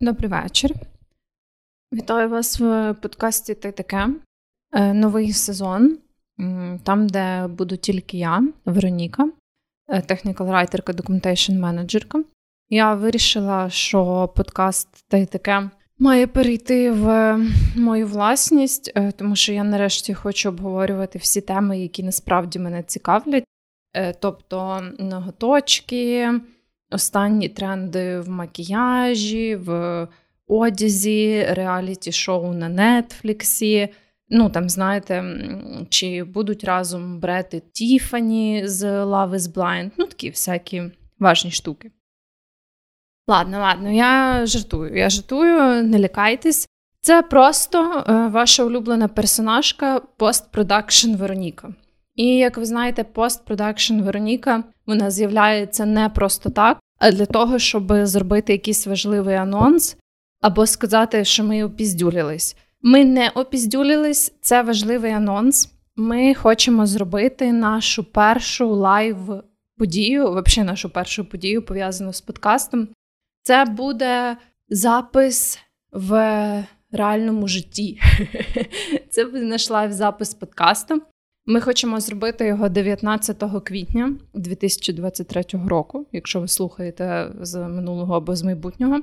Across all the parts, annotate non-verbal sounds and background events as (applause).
Добрий вечір. Вітаю вас в подкасті «Ти таке». Е, новий сезон, там, де буду тільки я, Вероніка, технікал райтерка, документейшн менеджерка. Я вирішила, що подкаст «Ти таке має перейти в мою власність, е, тому що я нарешті хочу обговорювати всі теми, які насправді мене цікавлять. Е, тобто ноготочки, останні тренди в макіяжі, в одязі, реаліті-шоу на Нетфліксі. Ну, там, знаєте, чи будуть разом брати Тіфані з Love is Blind, ну такі всякі важні штуки. Ладно, ладно, я жартую. Я жартую, не лякайтесь. Це просто е, ваша улюблена персонажка постпродакшн Вероніка. І як ви знаєте, постпродакшн Вероніка вона з'являється не просто так, а для того, щоб зробити якийсь важливий анонс або сказати, що ми опіздюлились. Ми не опіздюлились, це важливий анонс. Ми хочемо зробити нашу першу лайв-подію, взагалі нашу першу подію пов'язану з подкастом. Це буде запис в реальному житті. (laughs) Це буде наш лайв-запис подкасту. Ми хочемо зробити його 19 квітня 2023 року, якщо ви слухаєте з минулого або з майбутнього.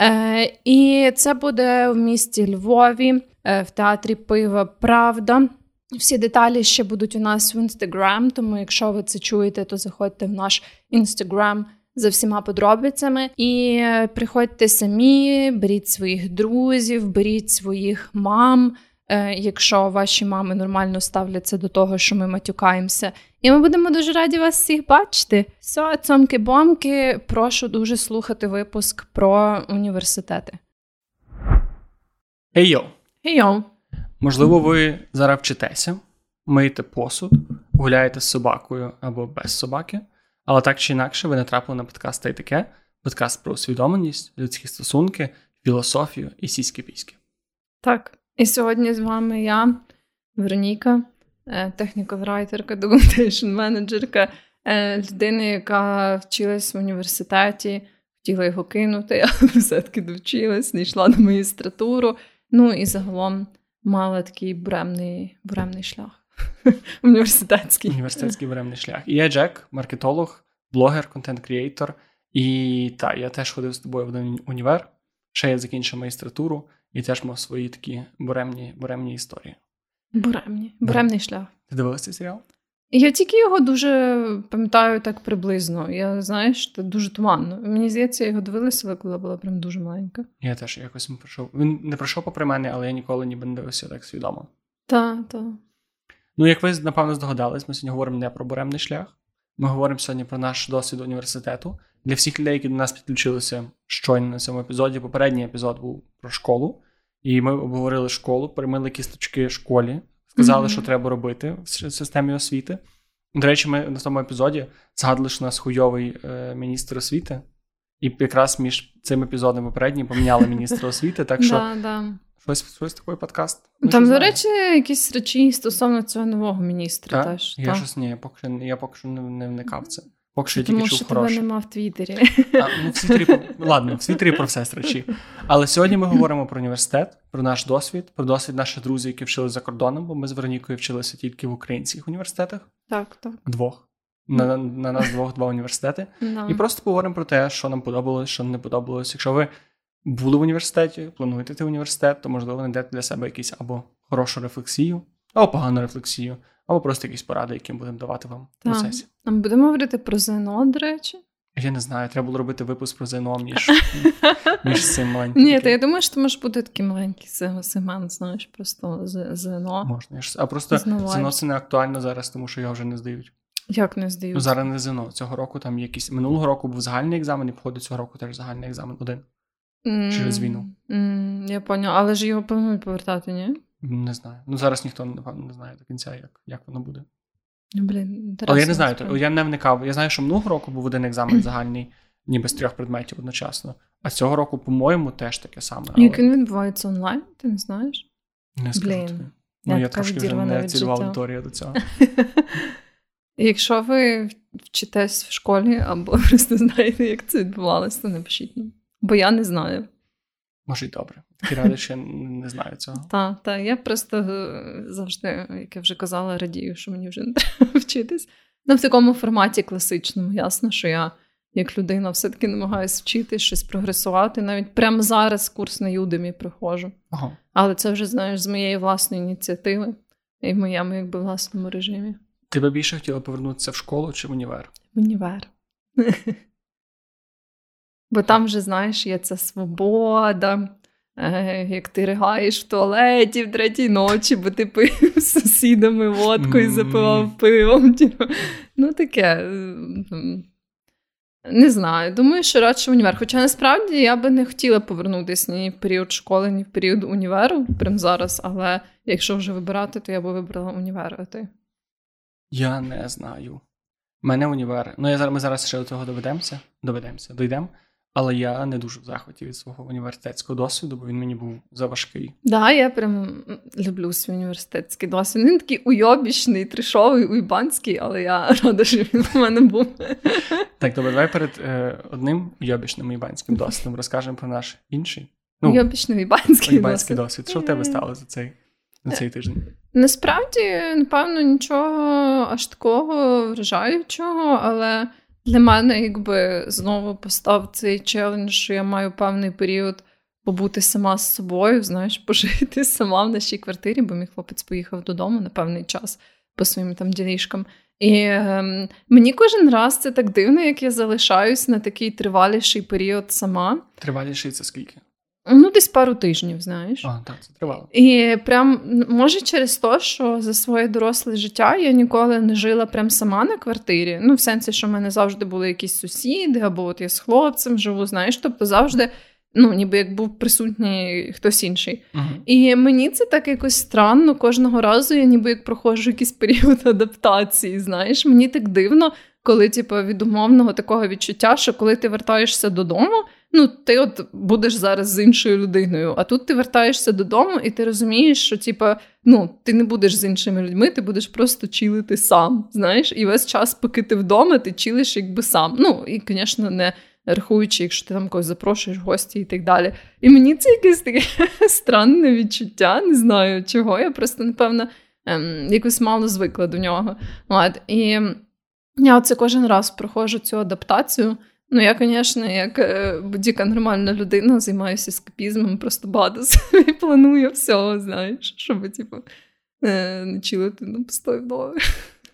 Е, І це буде в місті Львові, е, в театрі Пива Правда. Всі деталі ще будуть у нас в інстаграм, тому якщо ви це чуєте, то заходьте в наш інстаграм за всіма подробицями. І приходьте самі, беріть своїх друзів, беріть своїх мам. Е, якщо ваші мами нормально ставляться до того, що ми матюкаємося. І ми будемо дуже раді вас всіх бачити. Все, цомки-бомки, прошу дуже слухати випуск про університети. Ей-йо! Ей-йо! Можливо, ви зараз вчитеся, миєте посуд, гуляєте з собакою або без собаки, але так чи інакше ви натрапили на подкаст та й таке, подкаст про усвідомленість, людські стосунки, філософію і сіські піськи. Так. І сьогодні з вами я, Вероніка, е, технікал-райтерка, документейшн-менеджерка, е, людина, яка вчилась в університеті, хотіла його кинути, (laughs) але все-таки довчилась, не йшла на магістратуру. Ну і загалом мала такий буремний, буремний шлях. (laughs) Університетський Університетський буремний шлях. І я Джек, маркетолог, блогер, контент-кріейтор. І так, я теж ходив з тобою в один універ. Ще я закінчив магістратуру і теж мав свої такі буремні буремні історії. Буремні, буремний шлях. Ти дивилася цей серіал? Я тільки його дуже пам'ятаю так приблизно. Я знаєш, це дуже туманно. Мені здається, я його дивилася, коли була прям дуже маленька. Я теж якось пройшов. Він не пройшов попри мене, але я ніколи ніби не дивився так свідомо. Так, так. Ну, як ви напевно здогадались, ми сьогодні говоримо не про буремний шлях. Ми говоримо сьогодні про наш досвід університету. Для всіх людей, які до нас підключилися щойно на цьому епізоді. Попередній епізод був про школу, і ми обговорили школу, перемили кісточки школі, сказали, mm-hmm. що треба робити в системі освіти. До речі, ми на тому епізоді згадали, що у нас хуйовий е, міністр освіти, і якраз між цим епізодом попереднім поміняли міністра (laughs) освіти. Так що да, да. щось щось такий подкаст. Там, до речі, якісь речі стосовно цього нового міністра. Так? теж. Я так. щось ні, я поки я поки що не, не вникав в це. Поки що я Тому тільки що чув хороше. тебе нема в Твіттері. А, ну, в Твіттері, ладно, в Твіттері про все срачі. Але сьогодні ми говоримо про університет, про наш досвід, про досвід наших друзів, які вчилися за кордоном, бо ми з Веронікою вчилися тільки в українських університетах. Так, так. Двох. На на нас двох два університети. No. І просто поговоримо про те, що нам подобалось, що не подобалось. Якщо ви були в університеті, плануєте йти в університет, то можливо знайдете для себе якісь або хорошу рефлексію, або погану рефлексію, або просто якісь поради, які ми будемо давати вам в процесі. А ми будемо говорити про ЗНО, до речі. Я не знаю, треба було робити випуск про ЗНО між (laughs) між цим маленьким. Ні, то я думаю, що може бути такий маленький сегмент, знаєш, просто ЗНО. Можна. А просто ЗНО це не актуально зараз, тому що його вже не здають. Як не здають? Ну, зараз не ЗНО. Цього року там якийсь. Минулого року був загальний екзамен, і походу цього року теж загальний екзамен один. Через війну. Mm, я поняла, але ж його планують повертати, ні? Не знаю. Ну зараз ніхто напевно не знає до кінця, як як воно буде. Ну, блін, Але я не знаю, то, я не вникав. Я знаю, що минулого року був один екзамен загальний, ніби з трьох предметів одночасно. А цього року, по-моєму, теж таке саме. Але... Як він відбувається онлайн, ти не знаєш? Не скажу Блін. тобі. Ну, я, я трошки вже не цільова аудиторія до цього. (laughs) Якщо ви вчитесь в школі або (laughs) просто знаєте, як це відбувалося, то напишіть нам. Бо я не знаю. Може, й добре. І радий, що я не знаю цього. Так, так. Я просто е, завжди, як я вже казала, радію, що мені вже не (laughs) треба вчитись. Ну, в такому форматі класичному, ясно, що я, як людина, все-таки намагаюся вчитись, щось прогресувати. Навіть прямо зараз курс на Юдемі проходжу. Ага. Але це вже, знаєш, з моєї власної ініціативи і в моєму якби власному режимі. Ти би більше хотіла повернутися в школу чи в універ? В універ. (laughs) Бо там вже, знаєш, є ця свобода, як ти ригаєш в туалеті в третій ночі, бо ти пив з сусідами водку і запивав пивом. Типу. Ну, таке. Не знаю. Думаю, що радше універ. Хоча насправді я би не хотіла повернутися ні в період школи, ні в період універу, прямо зараз, але якщо вже вибирати, то я би вибрала універ, а ти? Я не знаю. Мене універ. Ну, я зараз ми зараз ще до того доведемося. Доведемося, дійдемо. Але я не дуже в захваті від свого університетського досвіду, бо він мені був заважкий. Так, да, я прям люблю свій університетський досвід. Він такий уйобічний, тришовий, уйбанський, але я (laughs) рада, що він у мене був. Так, добре, давай перед е, одним уйобічним уйбанським досвідом розкажемо про наш інший. Ну, Уйобічний уйбанський, уйбанський досвід. досвід. Що в тебе стало за цей, за цей тиждень? Насправді, напевно, нічого аж такого вражаючого, але. Для мене, якби знову постав цей челендж, що я маю певний період побути сама з собою, знаєш, (laughs) пожити сама в нашій квартирі, бо мій хлопець поїхав додому на певний час по своїм там ділішкам. І е, мені кожен раз це так дивно, як я залишаюсь на такий триваліший період сама. Триваліший це скільки? Ну, десь пару тижнів, знаєш. А, так, це тривало. І прям може через те, що за своє доросле життя я ніколи не жила прям сама на квартирі. Ну, в сенсі, що в мене завжди були якісь сусіди, або от я з хлопцем живу, знаєш, тобто завжди. Ну, ніби як був присутній хтось інший. Uh-huh. І мені це так якось странно. Кожного разу я ніби як проходжу якийсь період (laughs) адаптації. Знаєш, мені так дивно, коли, типу, від умовного такого відчуття, що коли ти вертаєшся додому, ну ти от будеш зараз з іншою людиною. А тут ти вертаєшся додому, і ти розумієш, що типу, ну ти не будеш з іншими людьми, ти будеш просто чилити сам. Знаєш, і весь час, поки ти вдома, ти чилиш якби сам. Ну і, звісно, не. Рахуючи, якщо ти там когось запрошуєш гості і так далі. І мені це якесь таке (laughs) странне відчуття, не знаю чого. Я просто, напевно, ем, якось мало звикла до нього. От, І я оце кожен раз проходжу цю адаптацію. Ну, я, звісно, як е, будь-яка нормальна людина, займаюся ескапізмом, просто багато собі (laughs) планую всього, знаєш, щоб, типу, е, не чилити на пустой вдома.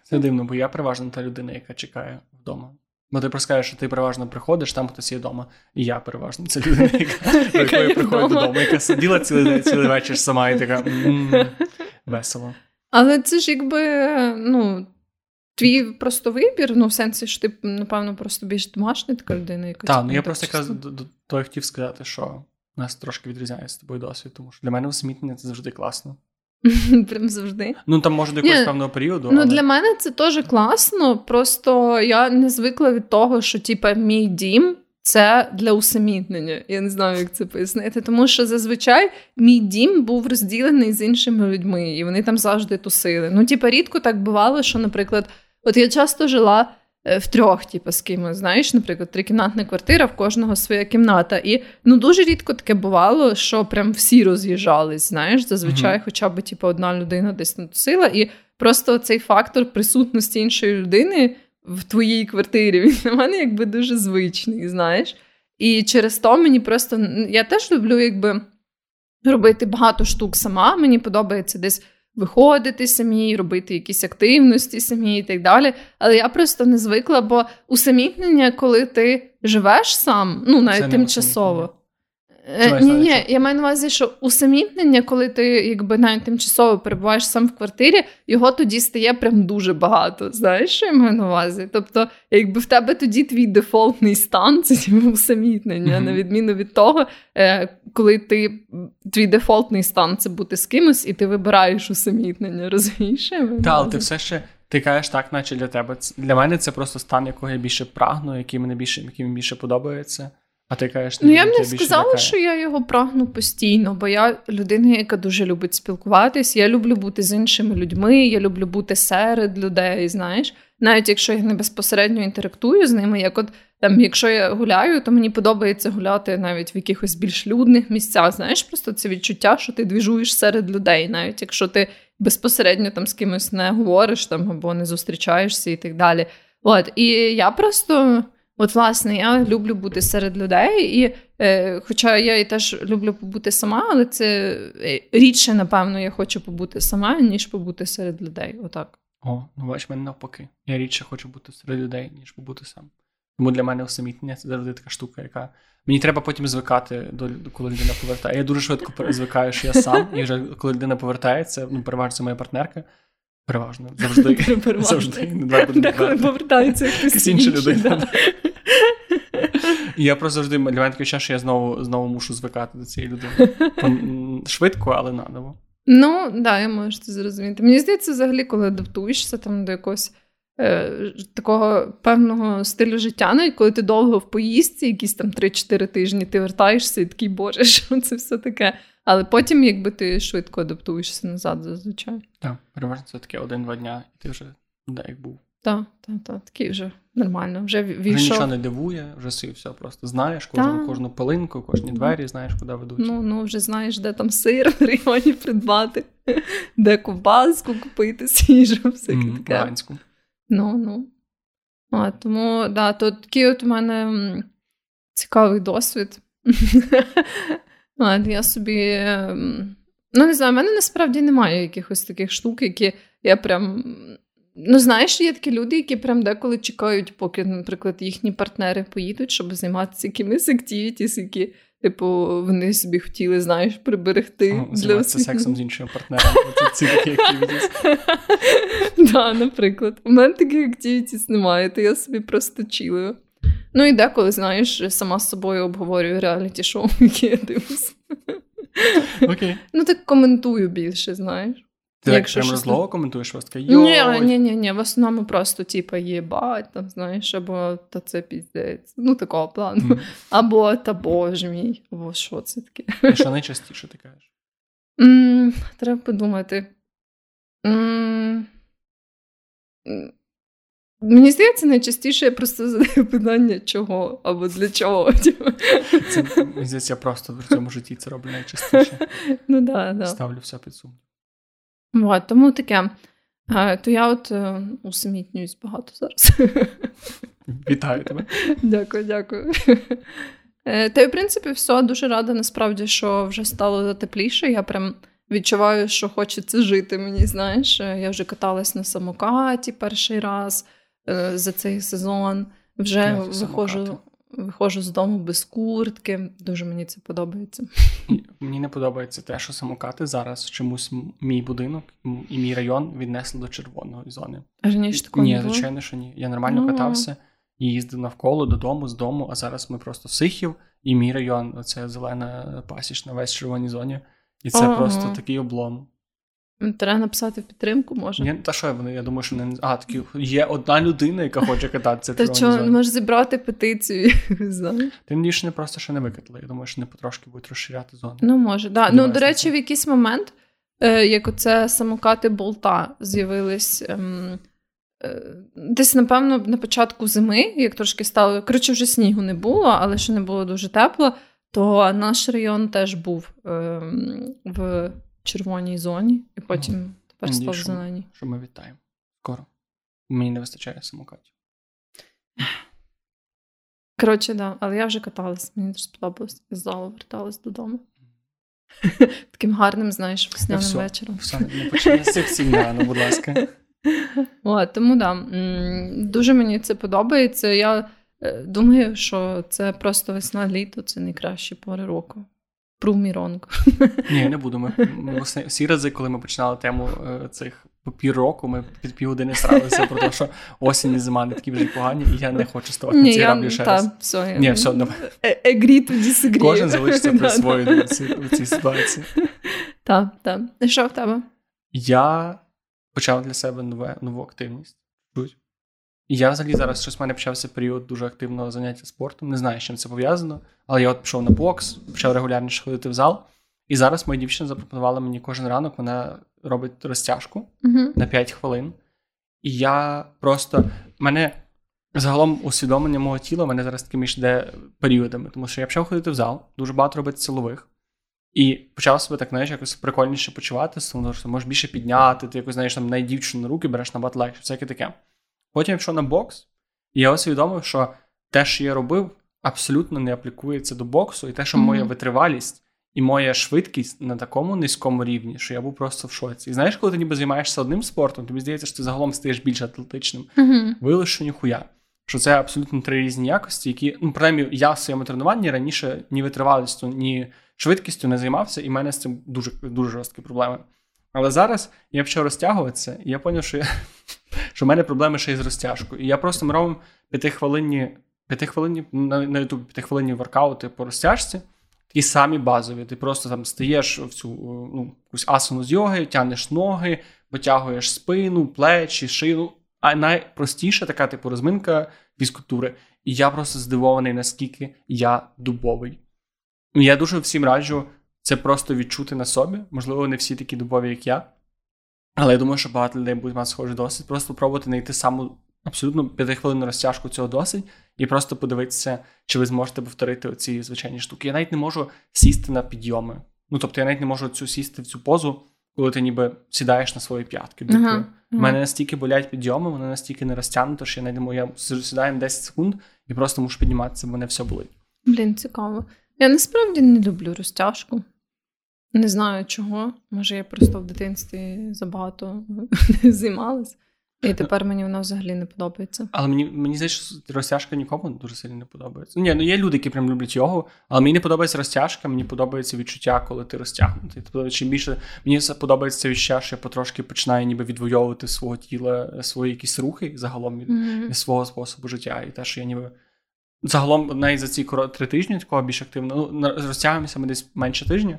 Це дивно, бо я переважно та людина, яка чекає вдома. Бо ти просто кажеш, що ти переважно приходиш, там хтось є вдома, і я переважно це людина, яка (laughs) якої приходить додому, яка сиділа цілий цілий вечір сама і така (laughs) весело. Але це ж якби, ну, Твій просто вибір, ну в сенсі, що ти, напевно, просто більш домашня така людина, яка Так, ну я просто якраз до, до того хотів сказати, що нас трошки відрізняє з тобою досвід, тому що для мене усмітнення це завжди класно. (laughs) Прям завжди. Ну там може до якогось Ні, певного періоду. Ну але... для мене це теж класно. Просто я не звикла від того, що типа мій дім. Це для усамітнення. Я не знаю, як це пояснити. Тому що зазвичай мій дім був розділений з іншими людьми, і вони там завжди тусили. Ну, типа, рідко так бувало, що, наприклад, От я часто жила е, в трьох, типу, з кимось, знаєш, наприклад, трикімнатна квартира, в кожного своя кімната. І ну дуже рідко таке бувало, що прям всі роз'їжджались, знаєш, зазвичай, mm-hmm. хоча б типу, одна людина десь натусила. І просто цей фактор присутності іншої людини в твоїй квартирі (laughs) він для мене якби дуже звичний, знаєш. І через то мені просто я теж люблю, якби. Робити багато штук сама. Мені подобається десь виходити самі, робити якісь активності самі і так далі. Але я просто не звикла, бо усамітнення, коли ти живеш сам, ну навіть тимчасово. Е, ні, ні, я маю на увазі, що усамітнення, коли ти якби навіть тимчасово перебуваєш сам в квартирі, його тоді стає прям дуже багато. Знаєш, що я маю на увазі? Тобто, якби в тебе тоді твій дефолтний стан, це типу, усамітнення, mm-hmm. на відміну від того, е, коли ти твій дефолтний стан це бути з кимось, і ти вибираєш усамітнення, розумієш? Так, але ти все ще. Ти кажеш так, наче для тебе. Для мене це просто стан, якого я більше прагну, який мені більше який мені більше подобається. А ти кажеш, ну я б не сказала, що я його прагну постійно, бо я людина, яка дуже любить спілкуватись. Я люблю бути з іншими людьми, я люблю бути серед людей. Знаєш, навіть якщо я не безпосередньо інтерактую з ними, як от там, якщо я гуляю, то мені подобається гуляти навіть в якихось більш людних місцях. Знаєш, просто це відчуття, що ти двіжуєш серед людей, навіть якщо ти безпосередньо там з кимось не говориш там або не зустрічаєшся і так далі. От і я просто. От, власне, я люблю бути серед людей, і е, хоча я і теж люблю побути сама, але це е, рідше, напевно, я хочу побути сама, ніж побути серед людей. Отак. О, ну бач, мене навпаки. Я рідше хочу бути серед людей, ніж побути сам. Тому для мене усамітнення це завжди така штука, яка. Мені треба потім звикати до коли людина повертає. Я дуже швидко звикаю, що я сам, і вже коли людина повертається, ну переважно це моя партнерка. Переважно завжди. (laughs) Завжди. Деколи повертається якась інша людина. (laughs) І я просто завжди для мене таке час, що я знову знову мушу звикати до цієї людини. Швидко, але надо. Ну, так, да, я можу це зрозуміти. Мені здається, взагалі, коли адаптуєшся там до якогось е, такого певного стилю життя, навіть коли ти довго в поїздці, якісь там 3-4 тижні, ти вертаєшся і такий, боже, (laughs) що це все таке. Але потім, якби ти швидко адаптуєшся назад, зазвичай. Так, переважно це таке один-два дня, і ти вже де як був. Так, так, так, такий вже нормально. Вже війшов. Вже нічого не дивує, вже си все просто знаєш кожну кожну пилинку, кожні двері, знаєш, куди ведуть. Ну, ну вже знаєш, де там сир в районі придбати, де ковбаску купити, свіжу, всяке mm, таке. Ганську. Ну, ну. А, Тому, да, то такий от у мене цікавий досвід. Я собі. Ем, ну, не знаю, в мене насправді немає якихось таких штук, які я прям Ну, знаєш, є такі люди, які прям деколи чекають, поки, наприклад, їхні партнери поїдуть, щоб займатися якимись активітіс, які, типу, вони собі хотіли, знаєш, приберегти. Ну, для сексом з іншими партнерами. Це такі (laughs) активітіс. Так, наприклад. У мене таких активітіс немає, то я собі просто чілую. Ну і деколи, знаєш, сама з собою обговорюю реаліті-шоу, (laughs) які я дивлюся. Окей. Ну, так коментую більше, знаєш. Ти Якщо прямо зло коментуєш вас таке, Ні, ні, ні, ні, в основному просто, типу, єбать, там, знаєш, або та це піздець. Ну, такого плану. Mm. Або та боже мій, або що це таке. А Що найчастіше ти кажеш? Mm, треба подумати. Mm. Мені здається, найчастіше я просто задаю питання, чого або для чого. Це, Мені здається, я просто в цьому житті це роблю найчастіше. Ну, да, да. Ставлю все під сумнів. От, тому таке. То я от е, усамітнююсь багато зараз. Вітаю тебе. Дякую, дякую. Е, та й в принципі, все дуже рада, насправді, що вже стало тепліше. Я прям відчуваю, що хочеться жити. Мені знаєш. Е, я вже каталась на самокаті перший раз за цей сезон. Вже виходжу виходжу з дому без куртки. Дуже мені це подобається. Мені не подобається те, що самокати зараз чомусь мій будинок і мій район віднесли до червоної зони. Раніше такого Ні, звичайно, що ні. Я нормально ну... катався і їздив навколо додому, з дому, а зараз ми просто Сихів, і мій район, це зелена пасічна, весь в червоній зоні. І це ага. просто такий облом. Треба написати підтримку, може. Ні, Та що вони? Я думаю, що не а такі є одна людина, яка хоче кататися. Та що, не можеш зібрати петицію. (laughs) Тим більше не просто ще не викатали. Я думаю, що не потрошки будуть розширяти зону. Ну, може, да. Ну, до речі, в якийсь момент, е, як оце самокати болта з'явились. Ем, е, десь, напевно, на початку зими, як трошки стало. Коротше, вже снігу не було, але ще не було дуже тепло, то наш район теж був ем, в червоній зоні, і потім ага. тепер став зеленій. Що ми вітаємо. Скоро. Мені не вистачає самокатів. Коротше, да, але я вже каталась, мені дуже сподобалось. З залу верталась додому. (laughs) Таким гарним, знаєш, весняним все, вечором. Все, не починай рано, будь ласка. (laughs) О, тому да, дуже мені це подобається. Я е, думаю, що це просто весна-літо, це найкращі пори року. Prove me wrong. Ні, не буду. Ми, ми всі рази, коли ми починали тему е, цих пів року, ми під півгодини старалися про те, що осінь і зима не такі вже погані, і я не хочу ставати на ці граблі ще раз. Все, Ні, все, давай. Agree to disagree. Кожен залишиться при своїй в цій ситуації. Так, так. Що в тебе? Я почав для себе нове, нову активність. І я взагалі зараз щось в мене почався період дуже активного заняття спортом. Не знаю, з чим це пов'язано. Але я от пішов на бокс, почав регулярніше ходити в зал. І зараз моя дівчина запропонувала мені кожен ранок, вона робить розтяжку Угу. на 5 хвилин. І я просто мене загалом усвідомлення мого тіла мене зараз такими йде періодами, тому що я почав ходити в зал, дуже багато робити силових. І почав себе так, знаєш, якось прикольніше почувати, тому що можеш більше підняти, ти якось знаєш там на дівчину на руки береш набагато легше, всяке таке. Потім я пішов на бокс, і я усвідомив, що те, що я робив, абсолютно не аплікується до боксу, і те, що Мгм. моя витривалість і моя швидкість на такому низькому рівні, що я був просто в шоці. І знаєш, коли ти ніби займаєшся одним спортом, тобі здається, що ти загалом стаєш більш атлетичним. Угу. Виявилося, що ніхуя. Що це абсолютно три різні якості, які, ну, принаймні, я в своєму тренуванні раніше ні витривалістю, ні швидкістю не займався, і в мене з цим дуже дуже жорсткі проблеми. Але зараз я почав розтягуватися, і я зрозумів, що, я, що в мене проблеми ще й з розтяжкою. І я просто ми робимо п'ятихвилинні, п'ятихвилинні на, YouTube п'ятихвилинні воркаути по розтяжці, такі самі базові. Ти просто там стаєш в цю ну, якусь асану з йоги, тягнеш ноги, потягуєш спину, плечі, шию. А найпростіша така, типу, розминка фізкультури. І я просто здивований, наскільки я дубовий. Я дуже всім раджу це просто відчути на собі. Можливо, не всі такі дубові, як я. Але я думаю, що багато людей будуть мати схожий досвід. Просто пробувати знайти саму абсолютно п'ятихвилинну розтяжку цього досить, і просто подивитися, чи ви зможете повторити оці звичайні штуки. Я навіть не можу сісти на підйоми. Ну, тобто, я навіть не можу цю сісти в цю позу, коли ти ніби сідаєш на свої п'ятки. Тобто, Ага, У мене настільки болять підйоми, вони настільки не розтягнуто, що я навіть не можу. Я сідаю 10 секунд і просто мушу підніматися, бо мене все болить. Блін, цікаво. Я насправді не люблю розтяжку. Не знаю чого. Може, я просто в дитинстві забагато (laughs) займалась, і тепер мені вона взагалі не подобається. Але мені мені здається, що розтяжка нікому дуже сильно не подобається. Ні, ну є люди, які прям люблять йогу, але мені не подобається розтяжка, мені подобається відчуття, коли ти розтягнутий. Тобто, чим більше мені подобається це відчуття, що я потрошки починаю ніби відвоювати свого тіла, свої якісь рухи загалом від, від свого способу життя. І те, що я ніби загалом навіть за ці три тижні такого більш активно. Ну, розтягуємося ми десь менше тижня.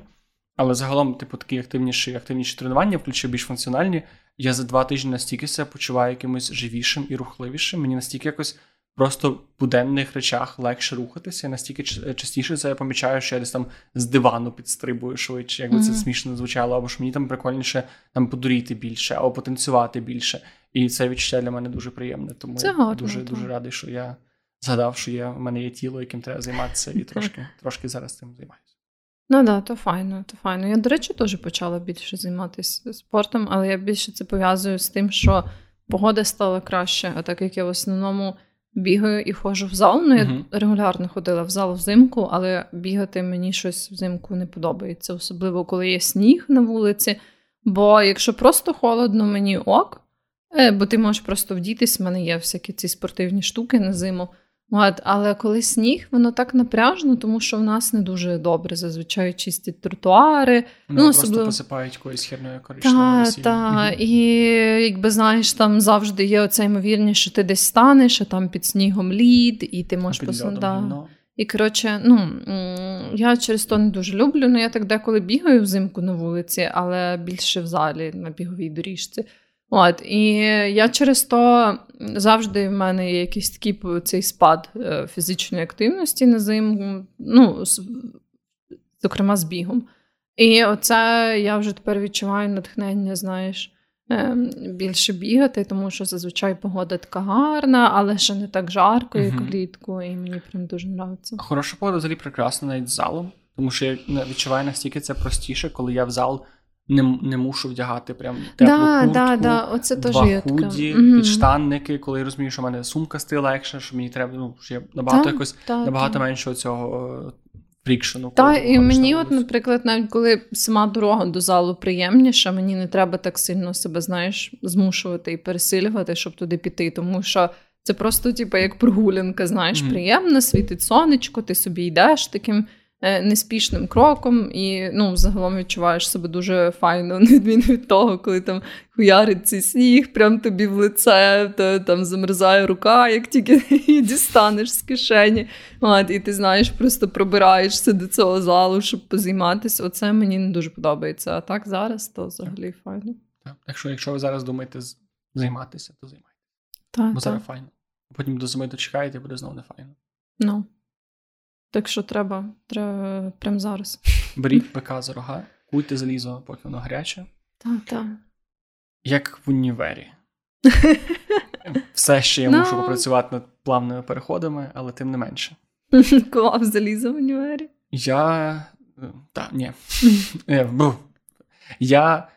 Але загалом, типу, такі активніші, активніші тренування, включив більш функціональні. Я за два тижні настільки себе почуваю якимось живішим і рухливішим. Мені настільки якось просто в буденних речах легше рухатися. Я настільки ч- частіше це я помічаю, що я десь там з дивану підстрибую швидше, якби це смішно звучало, або ж мені там прикольніше там подуріти більше, або потанцювати більше. І це відчуття для мене дуже приємне. Тому Це я гарно, дуже так. дуже радий, що я згадав, що є в мене є тіло, яким треба займатися, і трошки, трошки зараз цим займаюся. Ну так, да, то файно, то файно. Я, до речі, теж почала більше займатися спортом, але я більше це пов'язую з тим, що погода стала краще, а так як я в основному бігаю і ходжу в зал. Ну, я Мгм. регулярно ходила в зал взимку, але бігати мені щось взимку не подобається, особливо коли є сніг на вулиці. Бо якщо просто холодно, мені ок, е, бо ти можеш просто вдітись, в мене є всякі ці спортивні штуки на зиму. От, але коли сніг, воно так напряжно, тому що в нас не дуже добре зазвичай чистять тротуари. Ну, Ну, просто посипають якоюсь херною коричневою Та, росією. та. І якби знаєш, там завжди є оця ймовірність, що ти десь станеш, а там під снігом лід, і ти можеш гімно. І коротше, ну я через то не дуже люблю. Ну я так деколи бігаю взимку на вулиці, але більше в залі на біговій доріжці. От, і я через то завжди в мене є якийсь такий цей спад е, фізичної активності на зиму, ну, зокрема з бігом. І оце я вже тепер відчуваю натхнення, знаєш, ем, більше бігати, тому що зазвичай погода така гарна, але ще не так жарко, як влітку, і мені прям дуже подобається. Хороша погода взагалі прекрасна навіть з залом, тому що я відчуваю настільки це простіше, коли я в зал не, не мушу вдягати прям теплу Да, куртку, да, да, оце два худі, підштанники, коли я розумію, що в мене сумка стає легше, що мені треба, ну, що я набагато Та, якось та, набагато менше цього е, фрікшену. Та, коли і мені, от, наприклад, навіть коли сама дорога до залу приємніша, мені не треба так сильно себе, знаєш, змушувати і пересилювати, щоб туди піти. Тому що це просто, типу, як прогулянка, знаєш, Мгм. приємно, світить сонечко, ти собі йдеш таким е, неспішним кроком, і ну, загалом відчуваєш себе дуже файно, (laughs) на відміну від того, коли там хуярить цей сніг, прям тобі в лице, та, там замерзає рука, як тільки (laughs) її дістанеш з кишені. От, і ти знаєш, просто пробираєшся до цього залу, щоб позайматися. Оце мені не дуже подобається. А так зараз то взагалі файно. Так. Так що, якщо ви зараз думаєте займатися, то займайтеся. Так, Бо так. зараз файно. потім до зими дочекаєте буде знову нефайно. Ну. Так що треба, треба прямо зараз. Беріть ПК за рога, куйте залізо, поки воно гаряче. Так, так. Як в універі. (laughs) Все ще я Ну. мушу попрацювати над плавними переходами, але тим не менше. (laughs) Клав залізо в універі. Я. е, Та, ні. Е. Я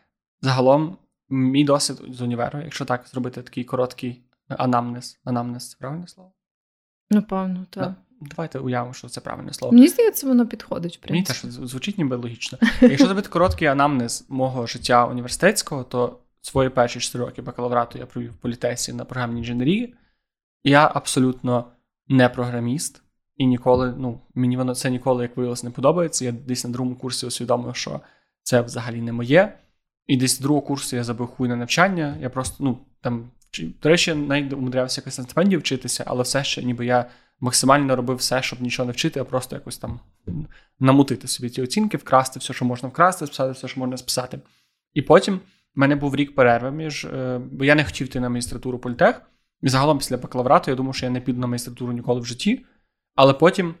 загалом, мій досвід з універу, якщо так зробити такий короткий анамнез. Анамнез це правильне слово? Напевно, так. Да. Давайте уявимо, що це правильне слово. Мені здається, воно підходить, в Мені принципі. теж звучить ніби логічно. Якщо зробити короткий анамнез мого життя університетського, то свої перші 4 роки бакалаврату я провів в політесі на програмній інженерії. Я абсолютно не програміст, і ніколи, ну, мені воно це ніколи, як виявилось, не подобається. Я десь на другому курсі усвідомив, що це взагалі не моє. І десь з другого курсу я забив хуй на навчання. Я просто, ну, там, до речі, навіть умудрявся якось на стипендію вчитися, але все ще ніби я максимально робив все, щоб нічого не вчити, а просто якось там намутити собі ці оцінки, вкрасти все, що можна вкрасти, списати все, що можна списати. І потім в мене був рік перерви між, е, бо я не хотів йти на магістратуру політех. І загалом після бакалаврату я думав, що я не піду на магістратуру ніколи в житті. Але потім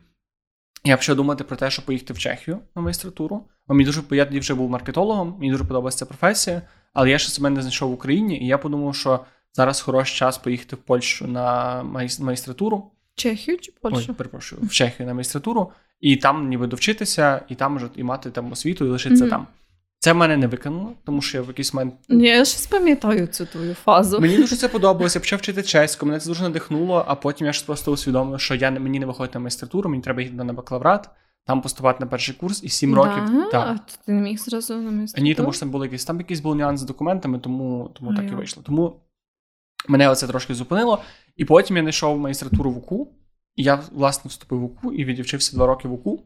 я почав думати про те, щоб поїхати в Чехію на магістратуру. Бо мені дуже я тоді вже був маркетологом, мені дуже подобалася ця професія, але я ще себе не знайшов в Україні, і я подумав, що зараз хороший час поїхати в Польщу на магістратуру. Чехію чи Польщу? Ой, перепрошую, в Чехію на магістратуру, і там ніби довчитися, і там вже і мати там освіту, і лишитися Мгм. там. Це мене не виконано, тому що я в якийсь момент. Ні, Я щось пам'ятаю цю твою фазу. Мені дуже це подобалося, я почав вчити чеську, мене це дуже надихнуло, а потім я ж просто усвідомив, що я мені не виходить на магістратуру, мені треба йти на бакалаврат, там поступати на перший курс і сім років. Так. А ти не міг зразу на магістратуру? Ні, тому що там були якісь там якийсь був нюанс з документами, тому, тому А, так і вийшло. Тому мене оце трошки зупинило. І потім я знайшов магістратуру в УКУ, і я, власне, вступив в УКУ і відівчився два роки в УКУ.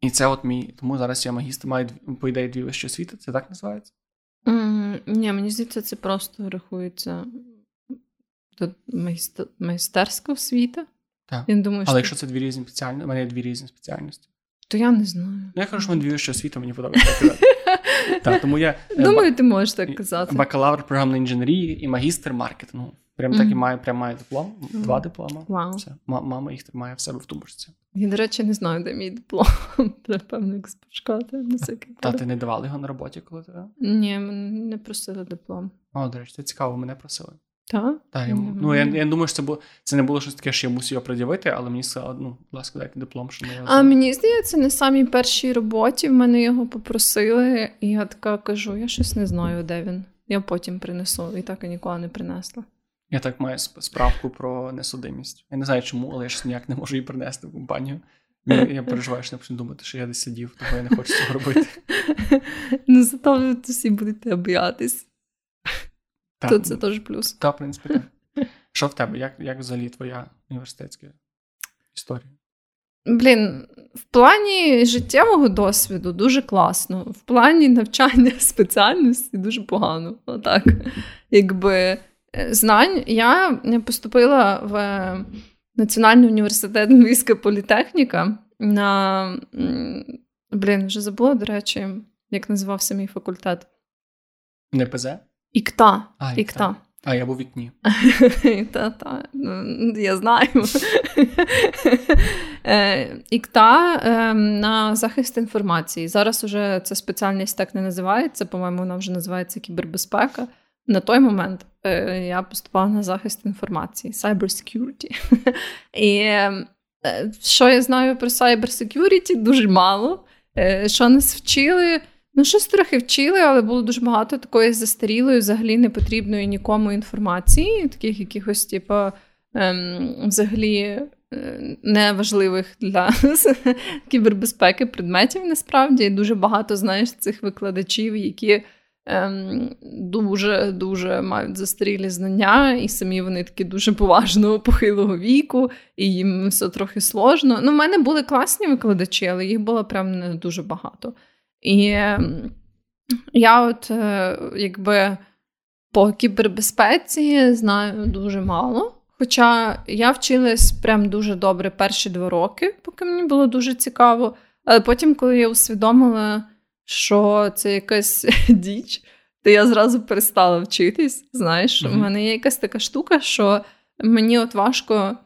І це от мій. Тому зараз я магістр, маю по ідеї дві вищі освіти, це так називається? М, Ні, мені здається, це просто рахується до майст- майстерська освіта. Так. Я думаю, Але що... якщо це дві різні спеціальності, у мене є дві різні спеціальності. То я не знаю. Ну, я кажу, що мене дві вищі освіти, мені подобається так тому я е, (laughs) Думаю, ти можеш так казати. бакалавр програмної інженерії і магістр маркетингу. Прям так і має прям має диплом, два диплома. Все. Мама їх тримає в себе в тумбочці. Я, до речі, не знаю, де мій диплом. (laughs) Треба, певно, як всякий Та ти не давали його на роботі, коли ти. Ні, мене не просили диплом. О, до речі, це цікаво, мене просили. Так? Так, я, ну, я, я думаю, що це було це не було щось таке, що я мусив його пред'явити, але мені сказали, ну, будь ласка, дайте диплом, що ми його А мені здається, на самій першій роботі в мене його попросили, і я така кажу: я щось не знаю, де він. Я потім принесу, і так і ніколи не принесла. Я так маю справку про несудимість. Я не знаю чому, але я ж ніяк не можу її принести в компанію. Я, я переживаю, що не почну думати, що я десь сидів, того я не хочу цього робити. (laughs) Ну, зато всі будуть тебе боятись. Так, То це теж плюс. та, в принципі, так. (laughs) Що в тебе? Як, як взагалі твоя університетська історія? Блін, в плані життєвого досвіду дуже класно. В плані навчання (laughs) спеціальності дуже погано. Отак. Якби е, знань я поступила в е, Національний університет Львівська політехніка на. Блін, вже забула, до речі, як називався мій факультет. Не ПЗ? Ікта. А, Ікта. А, я був вікні. (laughs) Та, та, ну, я знаю. (laughs) Е, ІКТА е, на захист інформації. Зараз уже ця спеціальність так не називається, по-моєму, вона вже називається кібербезпека. На той момент е, я поступала на захист інформації, cyber security. (laughs) І е, що я знаю про cyber security? Дуже мало. Що нас вчили? Ну, щось трохи вчили, але було дуже багато такої застарілої, взагалі непотрібної нікому інформації, таких якихось, типу, ем, взагалі е, неважливих для (laughs) кібербезпеки предметів насправді. І дуже багато знаєш цих викладачів, які ем, дуже дуже мають застарілі знання, і самі вони такі дуже поважного похилого віку, і їм все трохи сложно. Ну, в мене були класні викладачі, але їх було прям не дуже багато. І я, от, е, якби по кібербезпеці знаю дуже мало. Хоча я вчилась прям дуже добре перші два роки, поки мені було дуже цікаво. Але потім, коли я усвідомила, що це якась (laughs) діч, то я зразу перестала вчитись. Знаєш, у мене є якась така штука, що мені от важко.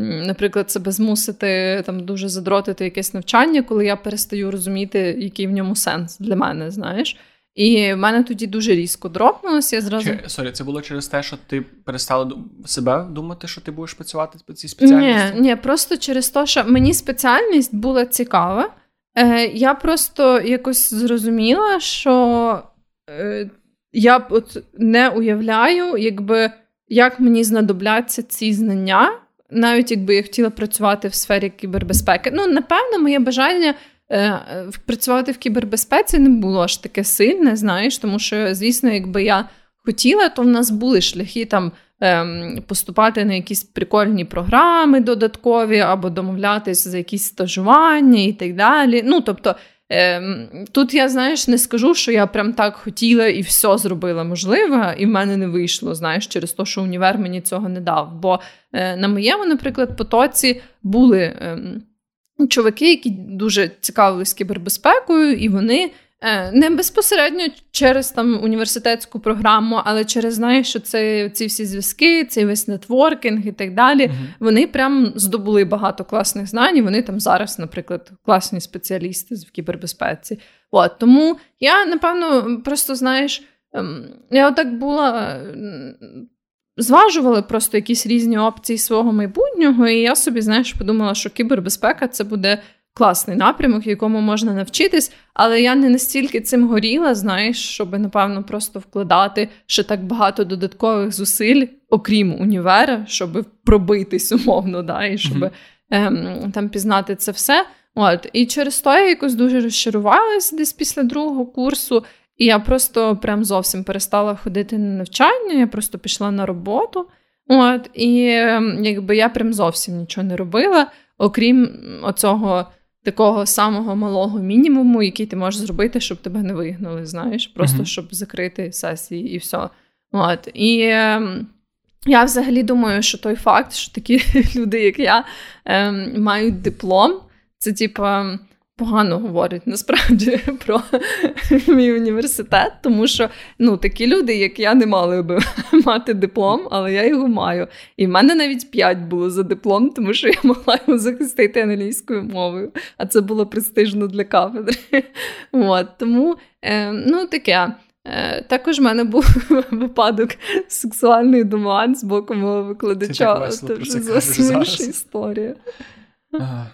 Наприклад, себе змусити там дуже задротити якесь навчання, коли я перестаю розуміти, який в ньому сенс для мене, знаєш. І в мене тоді дуже різко дропнулося. Я зразу... Sorry, це було через те, що ти перестала собі думати, що ти будеш працювати по цій спеціальності? Ні, ні, просто через те, що мені спеціальність була цікава. Е, Я просто якось зрозуміла, що е, я от не уявляю, якби як мені знадобляться ці знання, навіть якби я хотіла працювати в сфері кібербезпеки. Ну, напевно, моє бажання. Е, працювати в кібербезпеці не було аж таке сильне, знаєш, тому що, звісно, якби я хотіла, то в нас були шляхи там ем, поступати на якісь прикольні програми додаткові, або домовлятися за якісь стажування і так далі. Ну, тобто, ем, тут я, знаєш, не скажу, що я прям так хотіла і все зробила можливе, і в мене не вийшло, знаєш, через те, що універ мені цього не дав. Бо е, на моєму, наприклад, потоці були. Чуваки, які дуже цікавились кібербезпекою, і вони е, не безпосередньо через там університетську програму, але через знаєш, що це ці всі зв'язки, цей весь нетворкінг і так далі. uh Вони прям здобули багато класних знань. і Вони там зараз, наприклад, класні спеціалісти в кібербезпеці. От тому я напевно просто знаєш. Ем, я отак була зважували просто якісь різні опції свого майбутнього, і я собі, знаєш, подумала, що кібербезпека це буде класний напрямок, якому можна навчитись, але я не настільки цим горіла, знаєш, щоб, напевно, просто вкладати ще так багато додаткових зусиль, окрім універа, щоб пробитись умовно, да, і щоб ем, там пізнати це все. От, І через то я якось дуже розчарувалася десь після другого курсу. І я просто прям зовсім перестала ходити на навчання, я просто пішла на роботу. От, І ем, якби я прям зовсім нічого не робила, окрім оцього такого самого малого мінімуму, який ти можеш зробити, щоб тебе не вигнали, знаєш, просто mm-hmm. щоб закрити сесії і все. От, І е, я взагалі думаю, що той факт, що такі (laughs) люди, як я, е, мають диплом, це типа погано говорять насправді (laughs) про мій університет, тому що ну, такі люди, як я, не мали би (laughs) мати диплом, але я його маю. І в мене навіть 5 було за диплом, тому що я могла його захистити англійською мовою, а це було престижно для кафедри. (laughs) От, Тому е, ну, таке. Е, також в мене був випадок сексуальний доман з боку мого викладача. Це вже зовсім інша історія. Ага.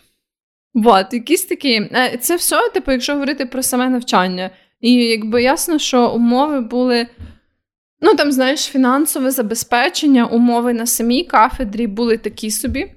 Вот, якісь такі. Е, це все, типу, якщо говорити про саме навчання. І якби ясно, що умови були. Ну, там, знаєш, фінансове забезпечення, умови на самій кафедрі були такі собі.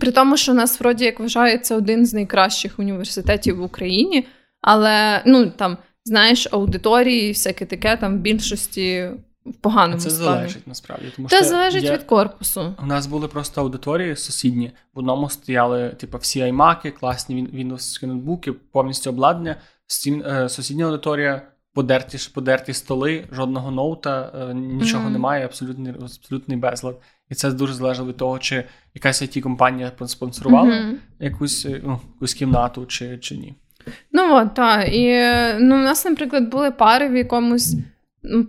При тому, що у нас, вроді, як вважається, один з найкращих університетів в Україні, але, ну, там, знаєш, аудиторії всяке таке там в більшості в поганому Це стані. залежить насправді. Тому Це що залежить є... від корпусу. У нас були просто аудиторії сусідні. В одному стояли типу, всі аймаки, класні Windows ноутбуки, повністю обладнання. Стін... Е, сусідня аудиторія, подерті подерті столи, жодного ноута, е, нічого mm-hmm. немає, абсолютний абсолютний безлад. І це дуже залежало від того, чи якась it компанія спонсорувала mm-hmm. якусь е, ну, якусь кімнату, чи чи ні. Ну от, так. І ну, у нас, наприклад, були пари в якомусь.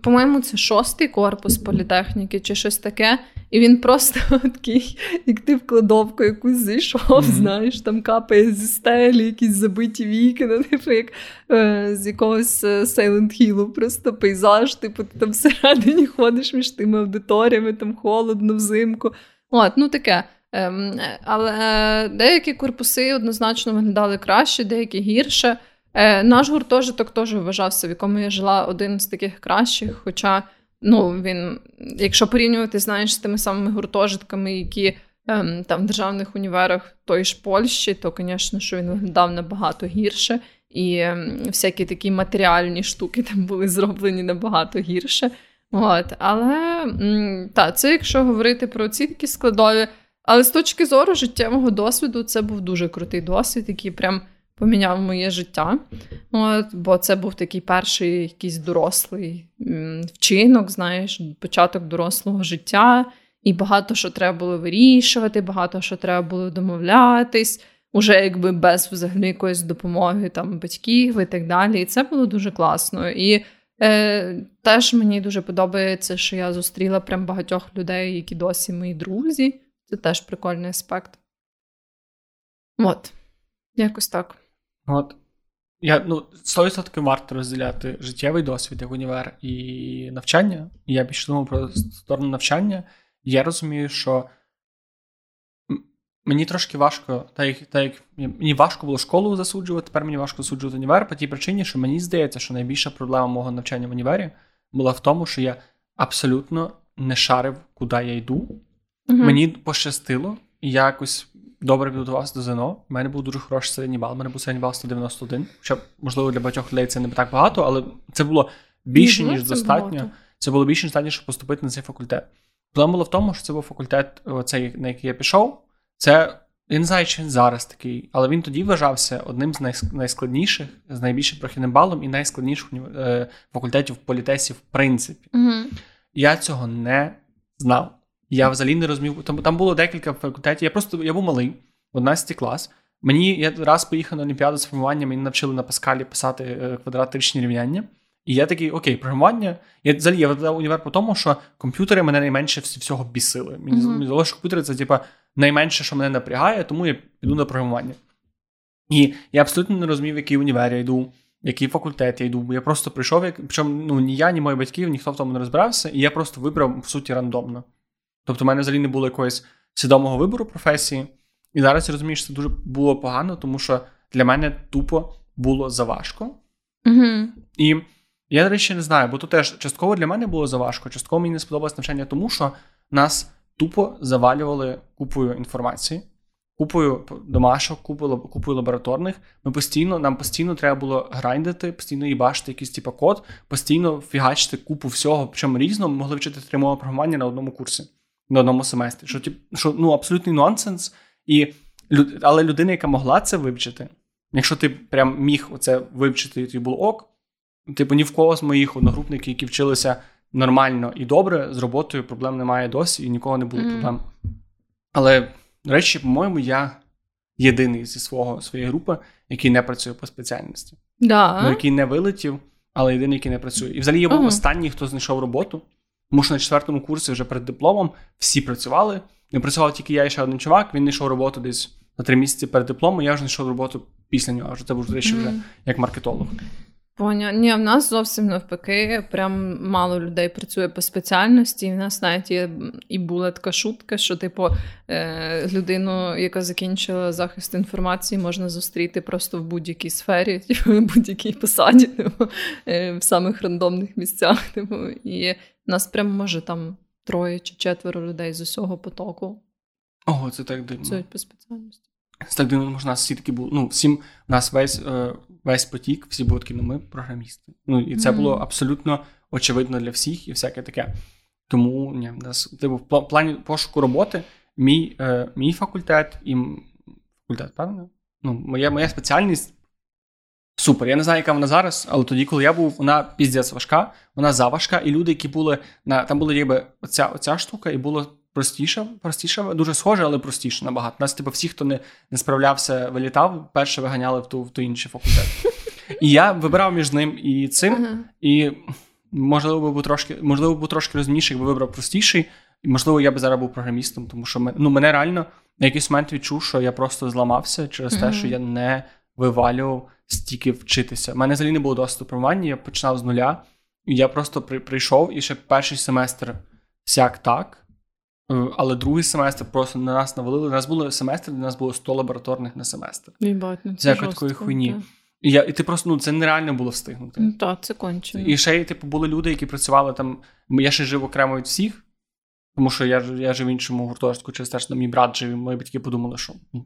По-моєму, це шостий корпус політехніки чи щось таке. І він просто (laughs) такий, як ти в кладовку якусь зайшов, mm-hmm. знаєш, там капає зі стелі, якісь забиті вікна, (laughs) типу, як е, з якогось е, Silent Hill, просто пейзаж, типу, ти там всередині ходиш між тими аудиторіями, там холодно взимку. От, ну таке. Ем, але е, деякі корпуси однозначно виглядали краще, деякі гірше. Е, Наш гуртожиток теж вважався, в якому я жила один з таких кращих. Хоча, ну, він, якщо порівнювати, знаєш, з тими самими гуртожитками, які е, там в державних універах тої ж Польщі, то, звісно, що він виглядав набагато гірше. І е, всякі такі матеріальні штуки там були зроблені набагато гірше. От, Але та, це якщо говорити про ці такі складові. Але з точки зору життєвого досвіду, це був дуже крутий досвід, який прям поміняв моє життя. От, Бо це був такий перший якийсь дорослий вчинок, знаєш, початок дорослого життя. І багато що треба було вирішувати, багато що треба було домовлятись, уже якби без взагалі якоїсь допомоги там батьків і так далі. І це було дуже класно. І Е, Теж мені дуже подобається, що я зустріла прям багатьох людей, які досі мої друзі. Це теж прикольний аспект. От, якось так. От. Я, ну, 100% варто розділяти життєвий досвід як універ і навчання. І я більше думав про сторону навчання. Я розумію, що мені трошки важко, так як, так як мені важко було школу засуджувати, тепер мені важко засуджувати універ по тій причині, що мені здається, що найбільша проблема мого навчання в універі була в тому, що я абсолютно не шарив, куди я йду. Угу. Мені пощастило, і я якось добре підготувався до ЗНО. У мене був дуже хороший середній бал. У мене був середній бал 191. Хоча, можливо, для багатьох людей це не так багато, але це було більше, ніж достатньо. Це було більше ніж достатньо, щоб поступити на цей факультет. Проблема була в тому, що це був факультет, оцей, на який я пішов. Це я не знаю, чи він зараз такий, але він тоді вважався одним з найскладніших, з найбільшим прохідним балом і найскладніших е, факультетів політесі, в принципі. Угу. Я цього не знав. Я взагалі не розумів. Там там було декілька факультетів. Я просто я був малий, 11 клас. Мені я раз поїхав на Олімпіаду з програмування, мені навчили на Паскалі писати е, квадратичні рівняння. І я такий, окей, програмування. Я взагалі я викладав універ по тому, що комп'ютери мене найменше всього бісили. Мені mm-hmm. здалося, що комп'ютери це типа найменше, що мене напрягає, тому я піду на програмування. І я абсолютно не розумів, який універ я йду, який факультет я йду. Бо Я просто прийшов, як причому ну, ні я, ні мої батьки, ніхто в тому не розбирався, і я просто вибрав, в суті, рандомно. Тобто, в мене взагалі не було якогось свідомого вибору професії. І зараз я розумію, що це дуже було погано, тому що для мене тупо було заважко. Угу. І я, до речі, не знаю, бо тут теж частково для мене було заважко, частково мені не сподобалось навчання, тому що нас тупо завалювали купою інформації, купою домашок, купою, купою лабораторних. Ми постійно, Нам постійно треба було грайндити, постійно їбашити якийсь типу код, постійно фігачити купу всього, причому різно ми могли вчити три мови програмування на одному курсі, на одному семестрі. Що що ну, абсолютний нонсенс. І, Але людина, яка могла це вивчити, якщо ти прям міг оце вивчити, і тобі було ок. Типу, ні в кого з моїх одногрупників, які вчилися нормально і добре, з роботою проблем немає досі, і нікого не було mm. проблем. Але, до речі, по-моєму, я єдиний зі свого своєї групи, який не працює по спеціальності. Да. Ну, який не вилетів, але єдиний, який не працює. І взагалі я був uh-huh. останній, хто знайшов роботу, тому що на четвертому курсі вже перед дипломом всі працювали. Не працював тільки я і ще один чувак, він знайшов роботу десь на три місяці перед дипломом, я вже знайшов роботу після нього. Вже це був речі, вже як маркетолог. Поня, ні, в нас зовсім навпаки, прям мало людей працює по спеціальності. В нас навіть є і була така шутка, що, типу, е, людину, яка закінчила захист інформації, можна зустріти просто в будь-якій сфері, (laughs) типу, в будь-якій посаді, типу, е, в самих рандомних місцях. (laughs) Типу, І нас прям може там троє чи четверо людей з усього потоку. Ого, це так дивно. Працюють по спеціальності. Це так дивно, може, нас всі такі були. Ну, всім у нас весь. Е весь потік, всі були такі, ну ми програмісти. Ну і це mm-hmm. було абсолютно очевидно для всіх і всяке таке. Тому ні, нас типу, в плані пошуку роботи мій е, мій факультет і факультет, правильно? Ну, моя моя спеціальність супер. Я не знаю, яка вона зараз, але тоді, коли я був, вона піздець важка, вона заважка, і люди, які були на там була ніби оця, оця штука, і було простіше, простіше, дуже схоже, але простіше набагато. Нас, типу, всі, хто не не справлявся, вилітав, перше виганяли в ту в ту інший факультет. І я вибирав між ним і цим, uh-huh. і можливо був трошки, можливо, був трошки розумніший, якби вибрав простіший, і можливо, я би зараз був програмістом, тому що ми, ну, мене реально на якийсь момент відчув, що я просто зламався через те, що я не вивалював стільки вчитися. У мене взагалі не було досвіду програмування, я починав з нуля, і я просто при, прийшов і ще перший семестр сяк так. Е, але другий семестр просто на нас навалили. У нас були семестри, де нас було 100 лабораторних на семестр. Єбать, ну це Всякої такої хуйні. І я, і ти просто ну це нереально було встигнути. Ну так, це кончено. І ще типу, були люди, які працювали там. Я ще жив окремо від всіх, тому що я я жив в іншому гуртожитку, через те, що мій брат жив, і мої батьки подумали, що ну,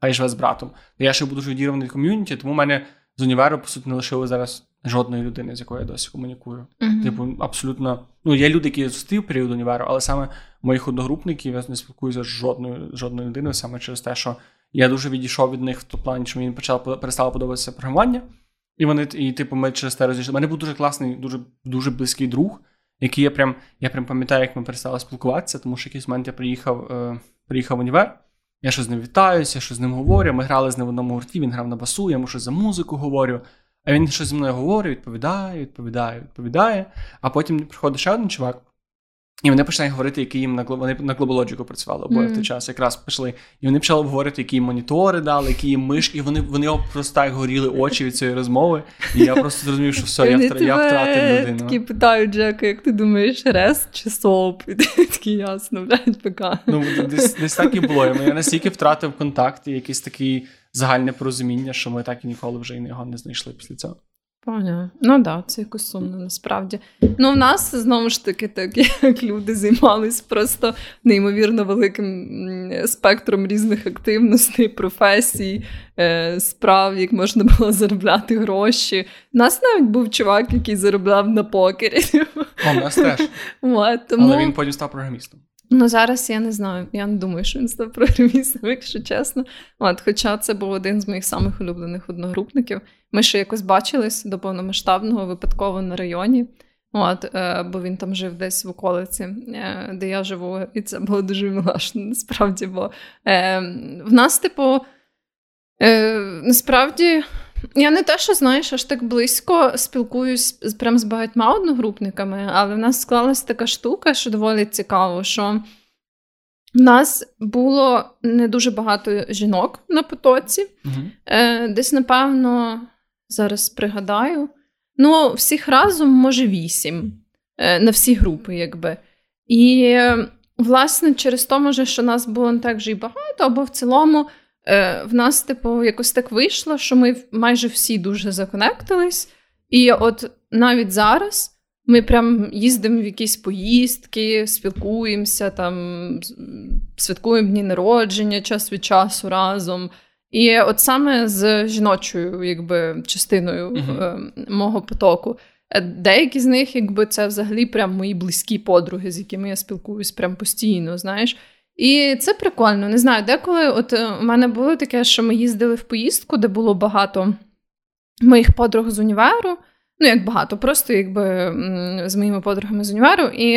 хай живе з братом. Я ще був дуже відірваний від ком'юніті, тому в мене з універу, по суті, не лишили зараз жодної людини, з якою я досі комунікую. Uh-huh. Типу, абсолютно. Ну, є люди, які зустрів період універу, але саме моїх одногрупників я не спілкуюся з жодною жодною людиною, саме через те, що я дуже відійшов від них в тому плані, що мені почало перестало подобатися програмування. І вони, і, типу, ми через те розійшли. У мене був дуже класний, дуже дуже близький друг, який я прям я прям пам'ятаю, як ми перестали спілкуватися, тому що якийсь момент я приїхав е, приїхав в універ. Я щось з ним вітаюся, я щось з ним говорю. Ми грали з ним в одному гурті, він грав на басу, я йому щось за музику говорю. А він щось зі мною говорить, відповідає, відповідає, відповідає. А потім приходить ще один чувак, і вони починають говорити, які їм на вони на Globalogic працювали обоє mm. в той час, якраз пішли. І вони почали говорити, які їм монітори дали, які їм мишки. І вони вони просто так горіли очі від цієї розмови. І я просто зрозумів, що все, я втра... я втратив людину. Такі питають Джека, як ти думаєш, рест чи соп? І такі ясно, блядь, ПК. Ну, десь десь так і було. Я настільки втратив контакт і якесь таке загальне порозуміння, що ми так і ніколи вже його не знайшли після цього. Поняла. Ну так, да, це якось сумно насправді. Ну, в нас знову ж таки, так (laughs) як люди займались просто неймовірно великим спектром різних активностей, професій, е, справ, як можна було заробляти гроші. У нас навіть був чувак, який заробляв на покері. О, у нас теж. (laughs) От, тому... Але він потім став програмістом. Ну, зараз я не знаю. Я не думаю, що він став програмістом, (laughs) якщо чесно. От, Хоча це був один з моїх самих улюблених одногрупників. Ми ще якось бачились до повномасштабного випадково на районі. От, е, Бо він там жив десь в околиці, е, де я живу, і це було дуже милашно, (laughs) насправді. Бо е, в нас, типу, е, насправді я не те, що знаєш, аж так близько спілкуюсь прям з багатьма одногрупниками, але в нас склалася така штука, що доволі цікаво, що в нас було не дуже багато жінок на потоці. Угу. Десь, напевно, зараз пригадаю. Ну, всіх разом, може, вісім е, на всі групи, якби. І, власне, через то, може, що нас було не так вже й багато, або в цілому. Е, в нас, типу, якось так вийшло, що ми майже всі дуже законектились. І от навіть зараз ми прям їздимо в якісь поїздки, спілкуємося, там, святкуємо дні народження час від часу разом. І от саме з жіночою якби, частиною uh-huh. мого потоку. Е, деякі з них, якби це взагалі прям мої близькі подруги, з якими я спілкуюсь прям постійно, знаєш. І це прикольно. Не знаю, деколи от е, у мене було таке, що ми їздили в поїздку, де було багато моїх подруг з універу. Ну, як багато, просто якби з моїми подругами з універу. І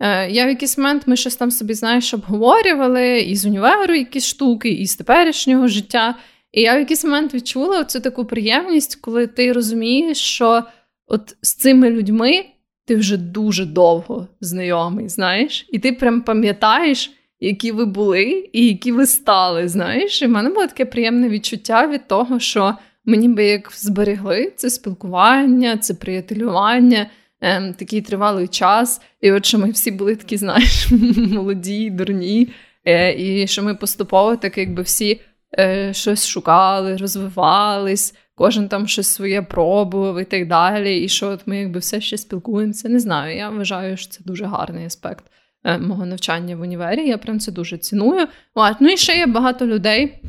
е, я в якийсь момент ми щось там собі, знаєш, обговорювали і з універу якісь штуки, і з теперішнього життя. І я в якийсь момент відчула оцю таку приємність, коли ти розумієш, що от з цими людьми ти вже дуже довго знайомий, знаєш, і ти прям пам'ятаєш які ви були і які ви стали. Знаєш, і в мене було таке приємне відчуття від того, що мені би як зберегли це спілкування, це приятелювання. Ем, такий тривалий час, і от що ми всі були такі, знаєш, (laughs) молоді, дурні, е, і що ми поступово так якби всі е, щось шукали, розвивались, кожен там щось своє пробував і так далі. І що от ми якби все ще спілкуємося. Не знаю. Я вважаю, що це дуже гарний аспект. Е, мого навчання в універі. Я прям це дуже ціную. От. Ну і ще є багато людей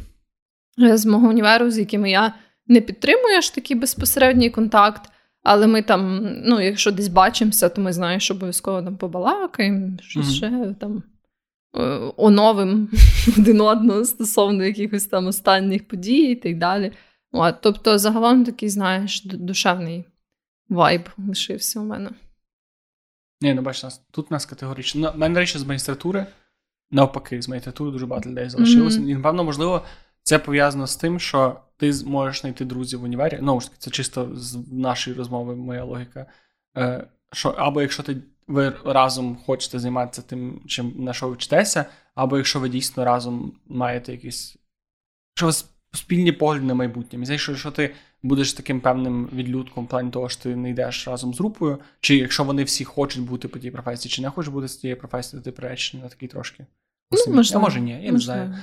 е, з мого універу, з якими я не підтримую аж такий безпосередній контакт. Але ми там, ну, якщо десь бачимося, то ми знаємо, що обов'язково там побалакаємо, щось mm-hmm. ще там е, оновим (laughs) один одного стосовно якихось там останніх подій і так далі. От, Тобто, загалом такий, знаєш, душевний вайб лишився у мене. Ні, ну бачиш, нас тут нас категорично. У мене речі з магістратури, навпаки, з магістратури дуже багато людей залишилося. Mm-hmm. І, напевно, можливо, це пов'язано з тим, що ти зможеш знайти друзів в універі. Ну, ж таки, це чисто з нашої розмови, моя логіка. Е, що Або якщо ти ви разом хочете займатися тим, чим на що ви вчитеся, або якщо ви дійсно разом маєте якісь. Що у вас спільні погляди на майбутнє. Знаєш, що, що ти будеш таким певним відлюдком в плані того, що ти не йдеш разом з групою, чи якщо вони всі хочуть бути по тій професії, чи не хочуть бути з тієї професії, то ти приречений на такий трошки. Ну, можливо. А може ні, я не знаю.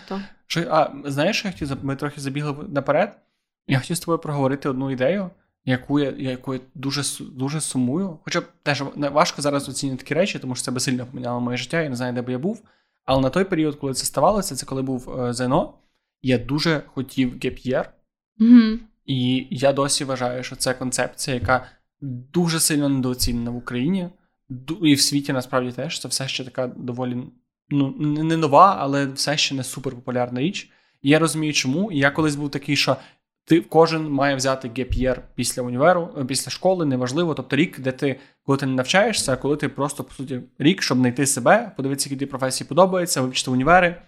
Що, а знаєш, що я хотів ми трохи забігли наперед. Я хотів з тобою проговорити одну ідею, яку я яку я дуже дуже сумую. Хоча теж важко зараз оцінювати такі речі, тому що це би сильно поміняло моє життя, я не знаю, де би я був. Але на той період, коли це ставалося, це коли був е, ЗНО, я дуже хотів gap year. Mm-hmm. І я досі вважаю, що це концепція, яка дуже сильно недооцінена в Україні, і в світі насправді теж це все ще така доволі ну, не нова, але все ще не суперпопулярна річ. І я розумію, чому. І я колись був такий, що ти кожен має взяти gap year після універу, е, після школи, неважливо. Тобто рік, де ти, коли ти не навчаєшся, а коли ти просто, по суті, рік, щоб знайти себе, подивитися, які ті професії подобаються, вивчити універи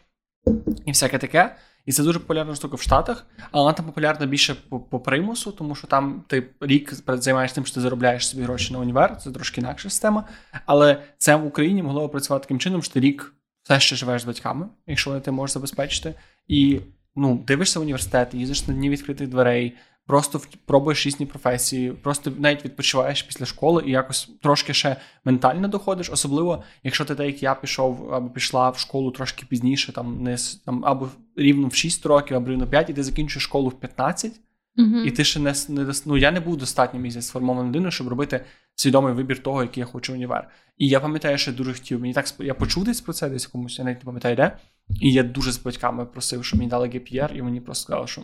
і всяке таке. І це дуже популярна штука в Штатах, але вона там популярна більше по, примусу, тому що там ти рік займаєшся тим, що ти заробляєш собі гроші на універ, це трошки інакша система. Але це в Україні могло працювати таким чином, що ти рік все ще живеш з батьками, якщо ти можеш забезпечити. І ну, дивишся в університет, їздиш на дні відкритих дверей, просто пробуєш різні професії, просто навіть відпочиваєш після школи і якось трошки ще ментально доходиш. Особливо, якщо ти так як я пішов або пішла в школу трошки пізніше, там не там або рівно в 6 років, або рівно 5, і ти закінчуєш школу в 15, uh і ти ще не не ну, я не був достатньо місяць сформованою людиною, щоб робити свідомий вибір того, який я хочу універ. І я пам'ятаю, що я дуже хотів. Мені так я почув десь про це, десь комусь, я навіть не пам'ятаю, де. І я дуже з батьками просив, щоб мені дали GPR, і мені просто сказали, що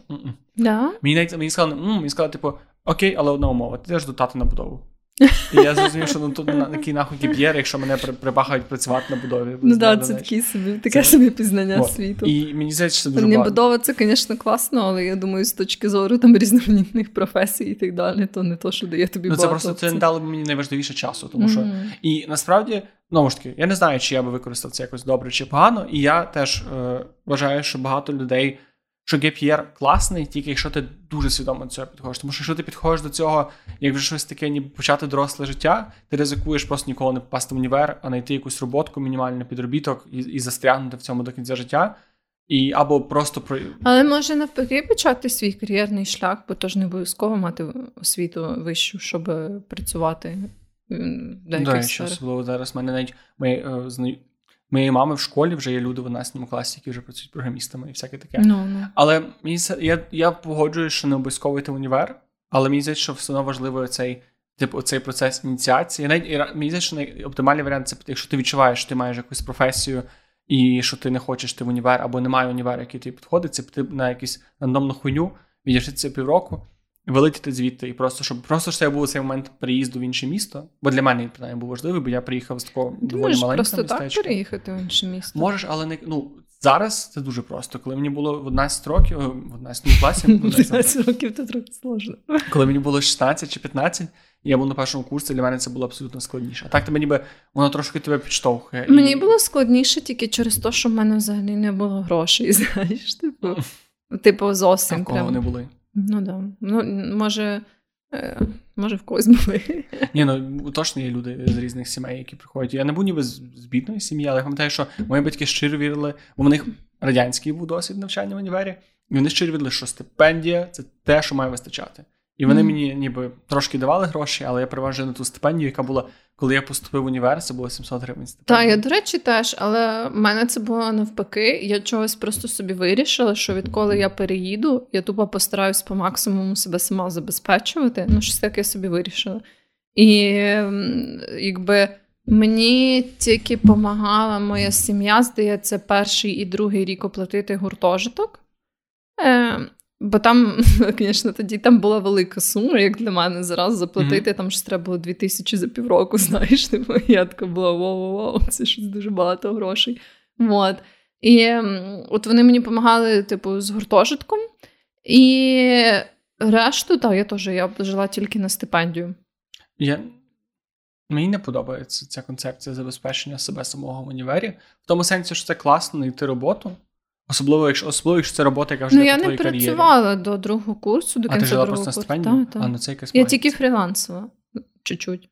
Да? мені навіть мені сказали, мені сказали, типу, окей, але одна умова, ти йдеш до тати на будову. І я зрозумів, що ну тут на який нахуй GPR, якщо мене прибахають працювати на будові. Ну так, це такі собі, таке це... собі пізнання світу. І мені здається, що це дуже багато. будова, це, звісно, класно, але я думаю, з точки зору там різноманітних професій і так далі, то не то, що дає тобі Ну, багато. це просто це не дало мені найважливіше часу, тому що і насправді. Знову ж таки, я не знаю, чи я би використав це якось добре чи погано, і я теж е, вважаю, що багато людей, що GPR класний, тільки якщо ти дуже свідомо до цього підходиш. Тому що якщо ти підходиш до цього, як вже щось таке, ніби почати доросле життя, ти ризикуєш просто ніколи не попасти в універ, а знайти якусь роботку, мінімальний підробіток і, і застрягнути в цьому до кінця життя. І або просто про але може навпаки почати свій кар'єрний шлях, бо то ж не обов'язково мати освіту вищу, щоб працювати. До речі, особливо зараз мене навіть ми, е. Моєї мами в школі вже є люди в 11 класі, які вже працюють програмістами і всяке таке. No, no. Але мені я я погоджуюсь, що не обов'язково йти в універ, але мені здається, що все одно важливо цей типу цей процес ініціації. Навіть мені здається, що найоптимальний варіант це якщо ти відчуваєш, що ти маєш якусь професію. І що ти не хочеш ти в універ або немає універ, який тобі підходить, це піти на якусь рандомну хуйню, відіршитися півроку, вилетіти звідти, і просто щоб просто ж це був цей момент приїзду в інше місто. Бо для мене принаймні, був важливий, бо я приїхав з такого Ти доволі можеш маленького просто містечка. так переїхати в інше місто. Можеш, але не ну зараз це дуже просто. Коли мені було в 11 років, в 11 класі, 11 років це трохи сложно. Коли мені було 16 чи 15, і я був на першому курсі, для мене це було абсолютно складніше. А так тебе ніби воно трошки тебе підштовхує. Мені і... було складніше тільки через те, що в мене взагалі не було грошей. (laughs) Знаєш, типу, типу зовсім. А в кого прям. вони були? Ну да. Ну, може. Може, в когось були. Ні, ну точно є люди з різних сімей, які приходять. Я не був ніби з, з бідної сім'ї, але я пам'ятаю, що мої батьки щиро вірили, бо в них радянський був досвід навчання в універі, і вони щиро вірили, що стипендія це те, що має вистачати. І вони мені ніби трошки давали гроші, але я переважив на ту стипендію, яка була, коли я поступив в універ, це було 700 гривень стипендія. Так, я, до речі, теж, але в мене це було навпаки. Я чогось просто собі вирішила, що відколи я переїду, я тупо постараюсь по максимуму себе сама забезпечувати. Ну, щось таке собі вирішила. І якби мені тільки допомагала моя сім'я, здається, перший і другий рік оплатити гуртожиток. Бо там, (laughs) звісно, тоді там була велика сума, як для мене зараз заплатити. Mm-hmm. Там ж треба було 2000 за півроку, (laughs) знаєш. Типу, я така була воу-воу-воу, це щось дуже багато грошей. От. І от вони мені допомагали, типу, з гуртожитком. І решту, так, я теж я жила тільки на стипендію. Я... Мені не подобається ця концепція забезпечення себе самого в універі. В тому сенсі, що це класно знайти роботу. Особливо, якщо особливо, якщо це робота, яка вже ну, я не кар'єрі. працювала до другого курсу, до а кінця ти жила просто курсу. на стипендію? А, ну, це якась Я тільки фрілансила чуть-чуть.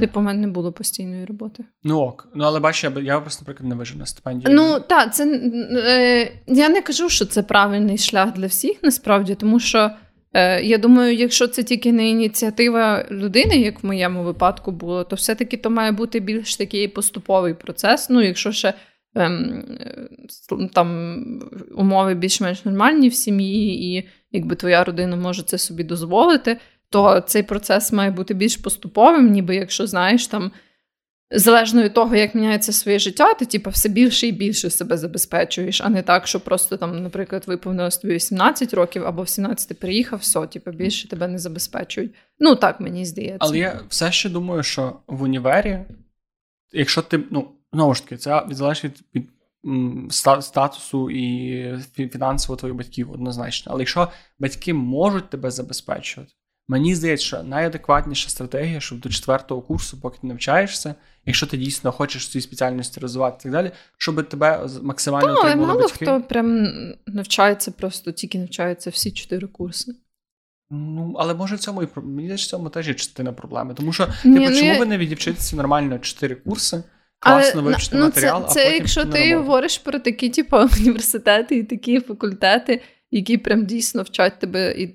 Типу, у мене не було постійної роботи. Ну ок. Ну, але бачиш, я, я просто, наприклад, не вижив на стипендію. Ну, так, це е, я не кажу, що це правильний шлях для всіх, насправді, тому що е, я думаю, якщо це тільки не ініціатива людини, як в моєму випадку було, то все-таки то має бути більш такий поступовий процес. Ну, якщо ще там умови більш-менш нормальні в сім'ї, і якби твоя родина може це собі дозволити, то цей процес має бути більш поступовим, ніби якщо знаєш там. Залежно від того, як міняється своє життя, ти типу, все більше і більше себе забезпечуєш, а не так, що просто там, наприклад, виповнилось тобі 18 років або в 17 приїхав, все, типу, більше тебе не забезпечують. Ну так мені здається. Але я все ще думаю, що в універі, якщо ти, ну, знову ж таки, це залежить від, статусу і фінансово твоїх батьків однозначно. Але якщо батьки можуть тебе забезпечувати, Мені здається, що найадекватніша стратегія, щоб до четвертого курсу, поки ти навчаєшся, якщо ти дійсно хочеш цю спеціальності розвивати і так далі, щоб тебе максимально Та, мало батьки. хто прям навчається, просто тільки навчається всі чотири курси. Ну, але може в цьому і мені в цьому теж є частина проблеми. Тому що, Ні, типу, ну, чому я- ви не відвчитися нормально чотири курси, класно вивчити ну, матеріал, це, це а потім якщо ти говориш про такі, типу, (laughs) університети і такі факультети, які прям дійсно вчать тебе і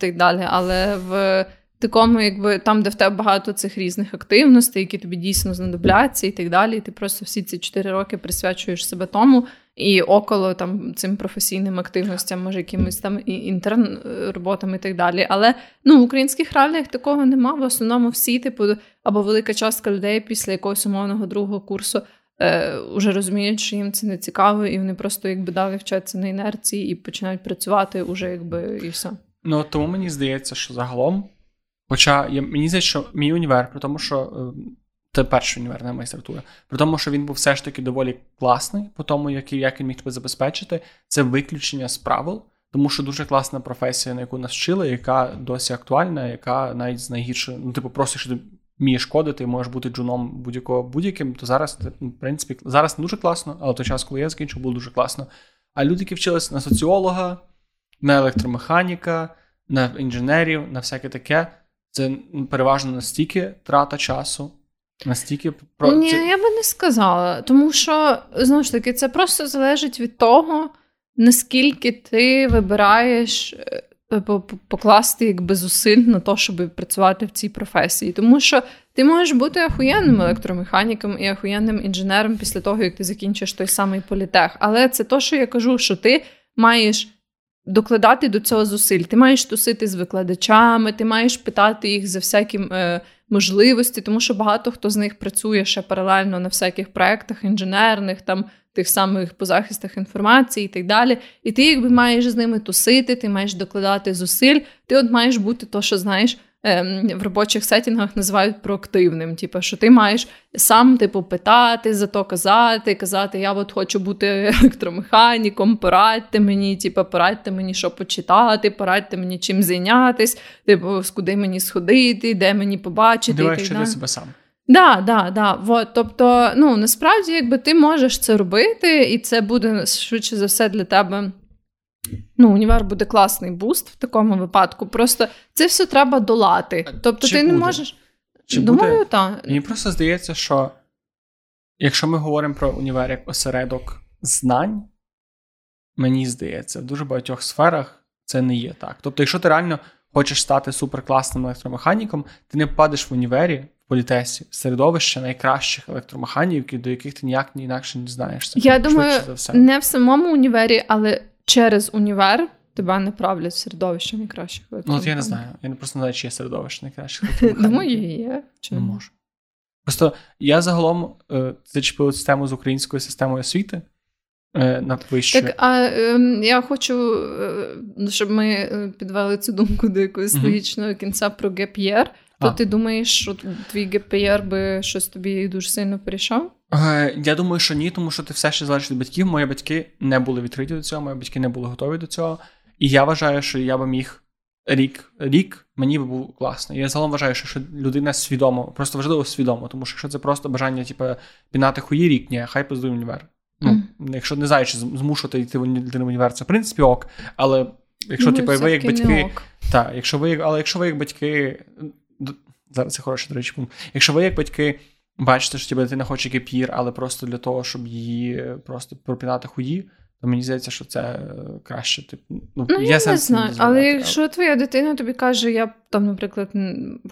так далі. Але в такому, якби там, де в тебе багато цих різних активностей, які тобі дійсно знадобляться, і так далі, і ти просто всі ці чотири роки присвячуєш себе тому. І около там цим професійним активностям, може, якимось там і інтерн е, роботам і так далі. Але ну в українських реаліях такого нема. В основному всі, типу, або велика частка людей після якогось умовного другого курсу е, вже розуміють, що їм це не цікаво, і вони просто якби далі вчаться на інерції і починають працювати уже якби і все. Ну, тому мені здається, що загалом, хоча я, мені здається, що мій універ, при тому, що е, це перший універ на майстратура, при тому, що він був все ж таки доволі класний, по тому, як, як він міг тебе забезпечити, це виключення з правил, тому що дуже класна професія, на яку нас вчили, яка досі актуальна, яка навіть з найгірше, ну, типу, просто що ти вмієш кодити, можеш бути джуном будь-якого будь-яким, то зараз, це, в принципі, зараз не дуже класно, але той час, коли я закінчив, було дуже класно. А люди, які вчилися на соціолога, на електромеханіка, на інженерів, на всяке таке, це переважно настільки трата часу, настільки про Ні, це- я би не сказала, тому що знову ж таки це просто залежить від того, наскільки ти вибираєш е, по- по- покласти якби зусиль на те, щоб працювати в цій професії. Тому що ти можеш бути охуєнним електромеханіком і охуєнним інженером після того, як ти закінчиш той самий політех. Але це то, що я кажу, що ти маєш. Докладати до цього зусиль. Ти маєш тусити з викладачами, ти маєш питати їх за всякі е, можливості, тому що багато хто з них працює ще паралельно на всяких проектах інженерних, там тих самих по захистах інформації і так далі. І ти якби маєш з ними тусити, ти маєш докладати зусиль. Ти от маєш бути то, що знаєш. Ем, В робочих сетінгах називають проактивним. Типу, що ти маєш сам типу питати, за то казати, казати, я от хочу бути електромеханіком, порадьте мені, типу, порадьте мені, що почитати, порадьте мені чим зайнятись, типу, куди мені сходити, де мені побачити. так що для себе сам. Да, да, да. Вот, тобто, ну насправді, якби ти можеш це робити, і це буде швидше за все для тебе. Ну, універ буде класний буст в такому випадку. Просто це все треба долати. Тобто, Чи ти не можеш. Чи Думаю, буде? так. Мені просто здається, що якщо ми говоримо про універ як осередок знань, мені здається, в дуже багатьох сферах це не є так. Тобто, якщо ти реально хочеш стати суперкласним електромеханіком, ти не попадеш в універі політесі в середовище найкращих електромеханіків, до яких ти ніяк ні інакше не знаєшся. Я думаю, не в самому універі, але через універ тебе направлять в середовище найкращих. Ну, от я не знаю. Я не просто не знаю, чи є середовище найкращих. (laughs) Думаю, є. Чи Не можу. Просто я загалом е, зачепив систему з українською системою освіти е, на вищу. Так, а ем, я хочу, е, щоб ми е, підвели цю думку до якогось Мгм. логічного кінця про gap year. То А. ти думаєш, що твій gap year би щось тобі дуже сильно порішав? Е, я думаю, що ні, тому що ти все ще залежиш від батьків. Мої батьки не були відкриті до цього, мої батьки не були готові до цього. І я вважаю, що я би міг рік, рік мені би був класно. Я загалом вважаю, що, людина свідомо, просто важливо свідомо, тому що якщо це просто бажання, типу, пінати хуї рік, ні, хай поздує універ. Ну, якщо не знаєш, змушувати йти в уні- в універ, це в принципі ок. Але якщо Думаю, типу, ви як батьки. Так, якщо ви, але якщо ви як батьки. Зараз це хороший, до речі, пункт. Якщо ви як батьки бачите, що тебе дитина хоче кепір, але просто для того, щоб її е, просто пропінати хуї, то мені здається, що це е, краще. Типу, ну, Ну, я не знаю, але якщо твоя дитина тобі каже, я там, наприклад,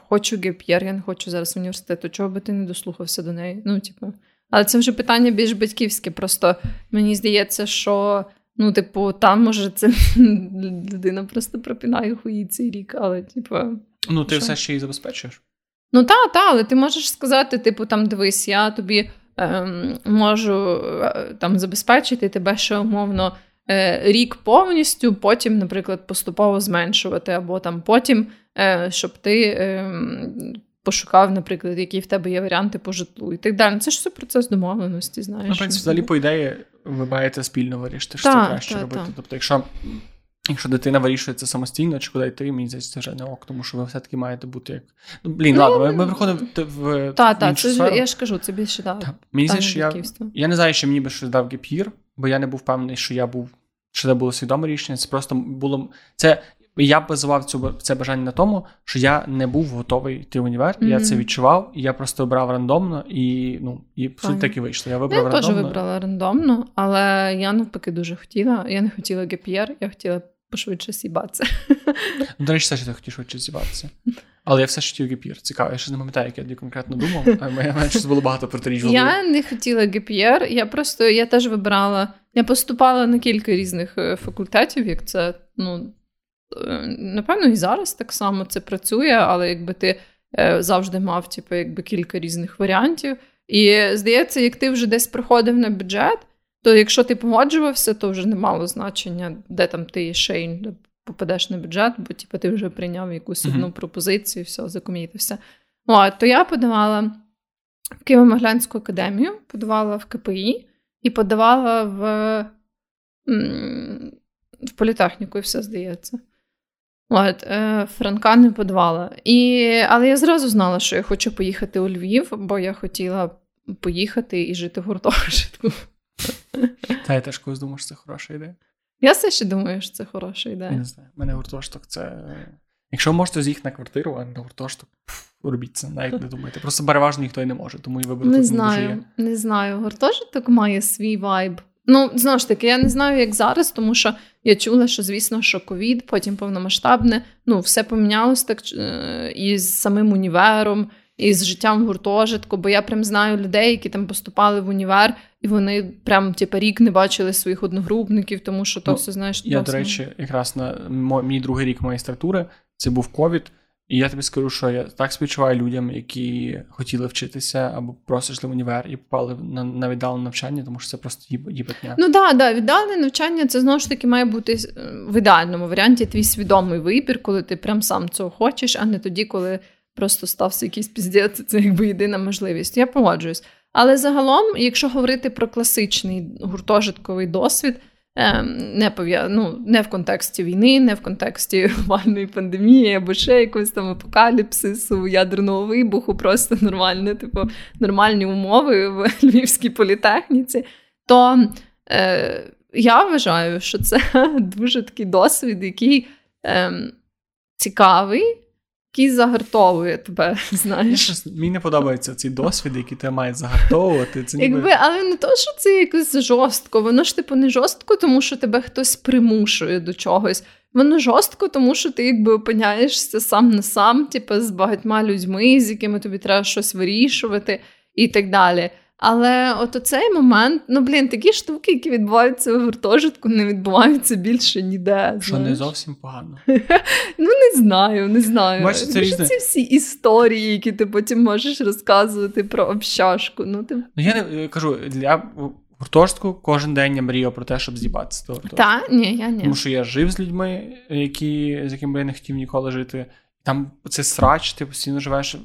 хочу геп'єр, я не хочу зараз в університет, то чого би ти не дослухався до неї? Ну, типу. Але це вже питання більш батьківське. Просто мені здається, що ну, типу, там може це (laughs) людина просто пропінає хуї цей рік, але, типу. Ну, ти що? все ще її забезпечуєш. Ну та, та, але ти можеш сказати, типу, там дивись, я тобі ем, можу е, там забезпечити тебе ще умовно е, рік повністю, потім, наприклад, поступово зменшувати, або там потім, е, щоб ти ем, пошукав, наприклад, які в тебе є варіанти по житлу і так далі. Це ж все процес домовленості, знаєш. Ну, в принципі, взагалі, по ідеї, ви маєте спільно вирішити, що Та, краще та, робити. Тобто, якщо Якщо дитина вирішує це самостійно, чи куди йти, мені здається, це вже не ок, тому що ви все-таки маєте бути як. Ну, блін, ну, ладно, ми, ми приходимо в. Так, так, це ж я ж кажу, це більше да, так. Мені здається, що я я не знаю, що мені би щось дав гіп'їр, бо я не був впевнений, що я був, що це було свідоме рішення. Це просто було. Це я базував цю це бажання на тому, що я не був готовий йти в універ. Mm-hmm. Я це відчував, і я просто обрав рандомно, і ну і так і вийшло. Я вибрав я рандомно. Я теж вибрала рандомно, але я навпаки дуже хотіла. Я не хотіла гіп'єр, я хотіла пошвидше сібатися. Ну, До речі, все, що ти хотів швидше сібатися. Але я все ж хотів гіп'єр. Цікаво, я ще не пам'ятаю, як я тоді конкретно думав, мене щось було багато протиріч. Я не хотіла гіп'єр, я просто я теж вибирала. Я поступала на кілька різних е, факультетів, як це, ну, е, напевно, і зараз так само це працює, але якби ти е, завжди мав типу, якби кілька різних варіантів. І здається, як ти вже десь приходив на бюджет, то якщо ти погоджувався, то вже не мало значення, де там ти ще й попадеш на бюджет, бо типу, ти вже прийняв якусь одну mm-hmm. пропозицію, все, закомітився. О, то я подавала в Києво-Моглянську академію, подавала в КПІ і подавала в в політехніку, і все здається. От, е, Франка не подавала. І, Але я зразу знала, що я хочу поїхати у Львів, бо я хотіла поїхати і жити в гуртожитку. (laughs) Та я теж колись думав, що це хороша ідея. Я все ще думаю, що це хороша ідея. Я не знаю. У мене гуртожиток це. Якщо можете з'їхати на квартиру, а на гуртожиток, робіть це, навіть не думайте. Просто переважно ніхто й не може, тому і вибору не знаю, не, дуже є. Не знаю. Гуртожиток має свій вайб. Ну, знову ж таки, я не знаю, як зараз, тому що я чула, що, звісно, що ковід, потім повномасштабне, ну, все помінялось так е, і з самим універом, і з життям в гуртожитку, бо я прям знаю людей, які там поступали в універ, і вони прям типу, рік не бачили своїх одногрупників, тому що то ну, все знаєш. Я, до речі, якраз на мій другий рік магістратури це був ковід. І я тобі скажу, що я так співчуваю людям, які хотіли вчитися або просто йшли в універ і попали на на віддалене навчання, тому що це просто їбатня. Ну так, да, віддалене навчання це знову ж таки має бути в ідеальному варіанті твій свідомий вибір, коли ти прям сам цього хочеш, а не тоді, коли просто стався якийсь піздець, це якби єдина можливість. Я погоджуюсь. Але загалом, якщо говорити про класичний гуртожитковий досвід, ем, не ну, не в контексті війни, не в контексті (laughs) глобальної пандемії або ще якогось там апокаліпсису, ядерного вибуху, просто нормальне, типу, нормальні умови в (laughs) Львівській політехніці, то е, я вважаю, що це (laughs) дуже такий досвід, який е, цікавий який загартовує тебе. (laughs) знаєш. Мені не подобаються ці досвіди, які тебе мають загартовувати. Це ніби... Якби, Але не то, що це якось жорстко. Воно ж типу не жорстко, тому що тебе хтось примушує до чогось. Воно жорстко, тому що ти якби опиняєшся сам на сам, типу, з багатьма людьми, з якими тобі треба щось вирішувати і так далі. Але от цей момент, ну блін, такі штуки, які відбуваються в гуртожитку, не відбуваються більше ніде. Що знаєш? не зовсім погано. (laughs) Ну не знаю, не знаю. Бачу, це різне. Ці всі історії, які ти потім можеш розказувати про общашку. Ну ти ну я не кажу для гуртожитку кожен день я мріяв про те, щоб з'їбатися. Та ні, я ні. Тому що я жив з людьми, які з якими я не хотів ніколи жити. Там це срач, ти постійно живеш.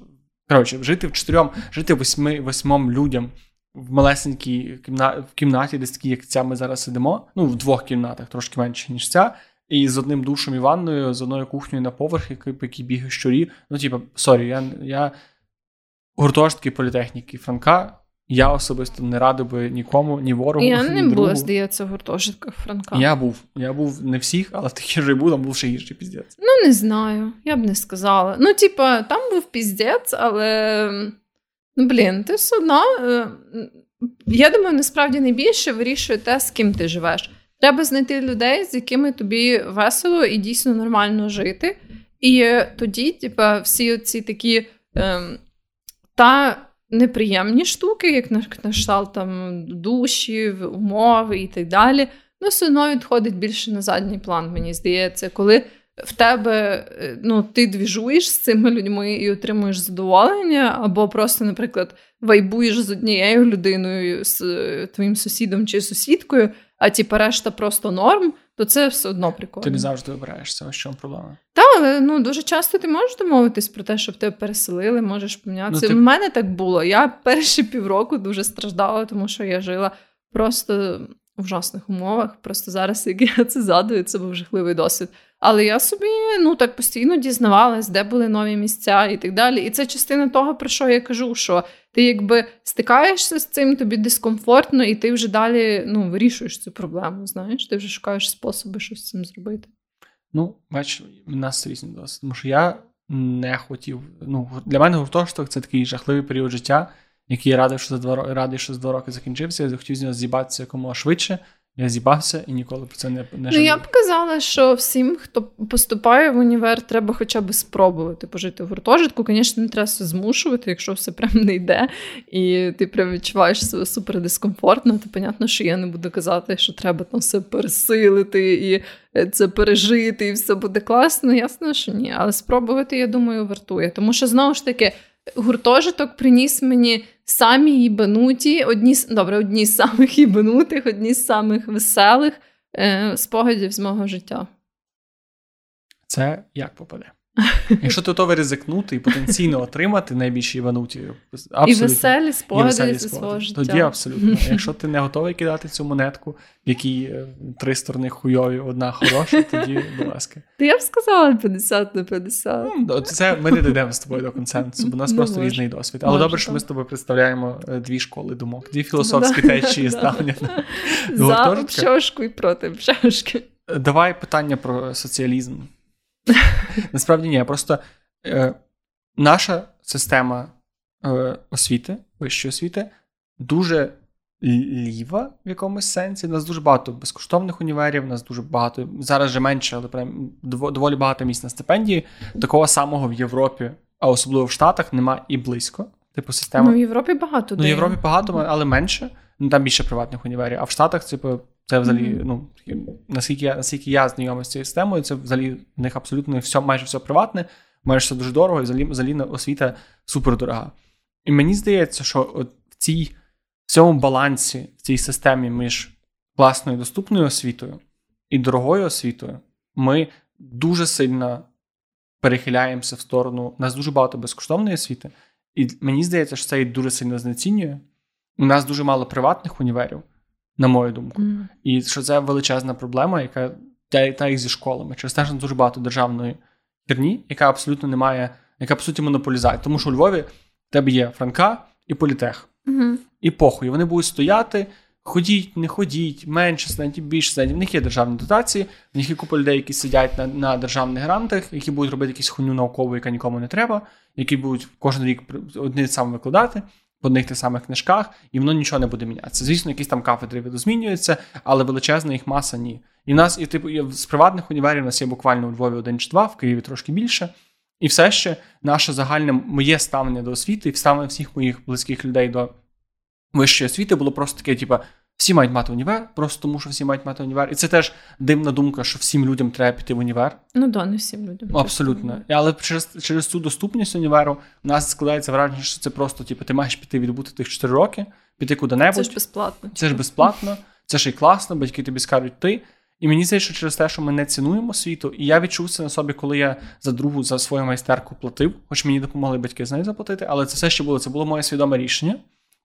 Коротше, жити в чотирьом, жити восьми восьмом людям в малесенькій кімна... в кімнаті, десь такі, як ця ми зараз сидимо. Ну, в двох кімнатах, трошки менше, ніж ця. І з одним душем і ванною, з одною кухнею на поверх, який, який бігає щурі. Ну, типу, sorry, я я гуртожитки політехніки Франка. Я особисто не радив би нікому, ні ворогу. Я ні не другу. була, здається, в гуртожитках Франка. Я був. Я був не всіх, але такий же був, там був ще гірший піздець. Ну, не знаю, я б не сказала. Ну, типа, там був піздець, але. Ну, блін, ти все одно. Е, я думаю, насправді найбільше вирішує те, з ким ти живеш. Треба знайти людей, з якими тобі весело і дійсно нормально жити. І тоді, типа, всі ці такі ем, та неприємні штуки, як на кшталт там душі, умови і так далі, ну все одно відходить більше на задній план, мені здається, коли в тебе е, ну, ти двіжуєш з цими людьми і отримуєш задоволення, або просто, наприклад, вайбуєш з однією людиною, з е, твоїм сусідом чи сусідкою, а типа решта просто норм, то це все одно прикольно. Ти не завжди обираєшся, ось чому проблема. Так, але ну дуже часто ти можеш домовитись про те, щоб тебе переселили, можеш помінятися. Ну, ти... У мене так було. Я перші півроку дуже страждала, тому що я жила просто в ужасних умовах. Просто зараз, як я це згадую, це був жахливий досвід. Але я собі ну так постійно дізнавалась, де були нові місця і так далі. І це частина того, про що я кажу, що ти якби стикаєшся з цим, тобі дискомфортно, і ти вже далі ну, вирішуєш цю проблему. Знаєш, ти вже шукаєш способи щось з цим зробити. Ну, бач, в нас різні досвід. Тому що я не хотів. Ну, Для мене гуртожиток це такий жахливий період життя, який я радий, що за два радий, що за два роки закінчився. Я захотів з нього з'їбатися якомога швидше. Я зібався і ніколи про це не не Ну, я б казала, що всім, хто поступає в універ, треба хоча б спробувати пожити в гуртожитку. Звісно, не треба змушувати, якщо все прям не йде, і ти прям відчуваєш себе супер дискомфортно, то понятно, що я не буду казати, що треба там все пересилити і е, це пережити, і все буде класно. Ясно, що ні. Але спробувати, я думаю, вартує. Тому що знову ж таки гуртожиток приніс мені самі їбануті, одні добре, одні з самих їбанутих, одні з самих веселих е, спогадів з мого життя. Це як попаде? Якщо ти готовий ризикнути і потенційно отримати найбільші івануті, абсолютно, і веселі спогади зі свого життя. Тоді абсолютно. Якщо ти не готовий кидати цю монетку, в якій е, три сторони хуйові, одна хороша, тоді, будь ласка. Ти я б сказала 50 на 50. Ну, це Ми не дійдемо з тобою до консенсусу, бо у нас ну, просто може. різний досвід. Але добре, що ми з тобою представляємо е, дві школи думок, дві філософські течії (laughs) ставлення. За обшошку і проти обшошки. Давай питання про соціалізм. (laughs) Насправді ні, просто е, наша система е, освіти, вищої освіти, дуже ліва в якомусь сенсі. У нас дуже багато безкоштовних універів, у нас дуже багато, зараз вже менше, але прям доволі багато місць на стипендії. Такого самого в Європі, а особливо в Штатах, немає і близько. Типу, система. Ну, в Європі багато. Ну, в Європі багато, але менше. Ну, Там більше приватних універів. А в Штатах, типу, це взагалі, mm-hmm. ну наскільки я наскільки я знайомий з цією системою, це взагалі в них абсолютно все, майже все приватне, майже все дуже дорого, і взагалі, взагалі освіта супердорога. І мені здається, що от в цій в цьому балансі, в цій системі між класною доступною освітою і дорогою освітою, ми дуже сильно перехиляємося в сторону. У нас дуже багато безкоштовної освіти, і мені здається, що це і дуже сильно знецінює. У нас дуже мало приватних універів на мою думку. Mm. І що це величезна проблема, яка та, та їх зі школами. Через те, що дуже багато державної херні, яка абсолютно не має, яка по суті монополізає. Тому що у Львові в тебе є Франка і Політех. Mm-hmm. І похуй. Вони будуть стояти. Ходіть, не ходіть, менше студентів, більше студентів. В них є державні дотації, в них є купа людей, які сидять на на державних грантах, які будуть робити якусь хуйню наукову, яка нікому не треба, які будуть кожен рік одні саме викладати в одних тих самих книжках, і воно нічого не буде мінятися. Звісно, якісь там кафедри видозмінюються, але величезна їх маса ні. І в нас, і типу, з приватних універів у нас є буквально у Львові один чи два, в Києві трошки більше. І все ще наше загальне моє ставлення до освіти і ставлення всіх моїх близьких людей до вищої освіти було просто таке, типу, всі мають мати універ, просто тому що всі мають мати універ. І це теж дивна думка, що всім людям треба піти в універ. Ну да, не всім людям. Абсолютно. Але через через цю доступність універу у нас складається враження, що це просто, типу, ти маєш піти відбути тих 4 роки, піти куди-небудь. Це ж безплатно. Це ж безплатно, це ж і класно, батьки тобі скажуть ти. І мені здається, що через те, що ми не цінуємо світу, і я відчув це на собі, коли я за другу за свою майстерку платив, хоч мені допомогли батьки з нею заплатити, але це все ще було. Це було моє свідоме рішення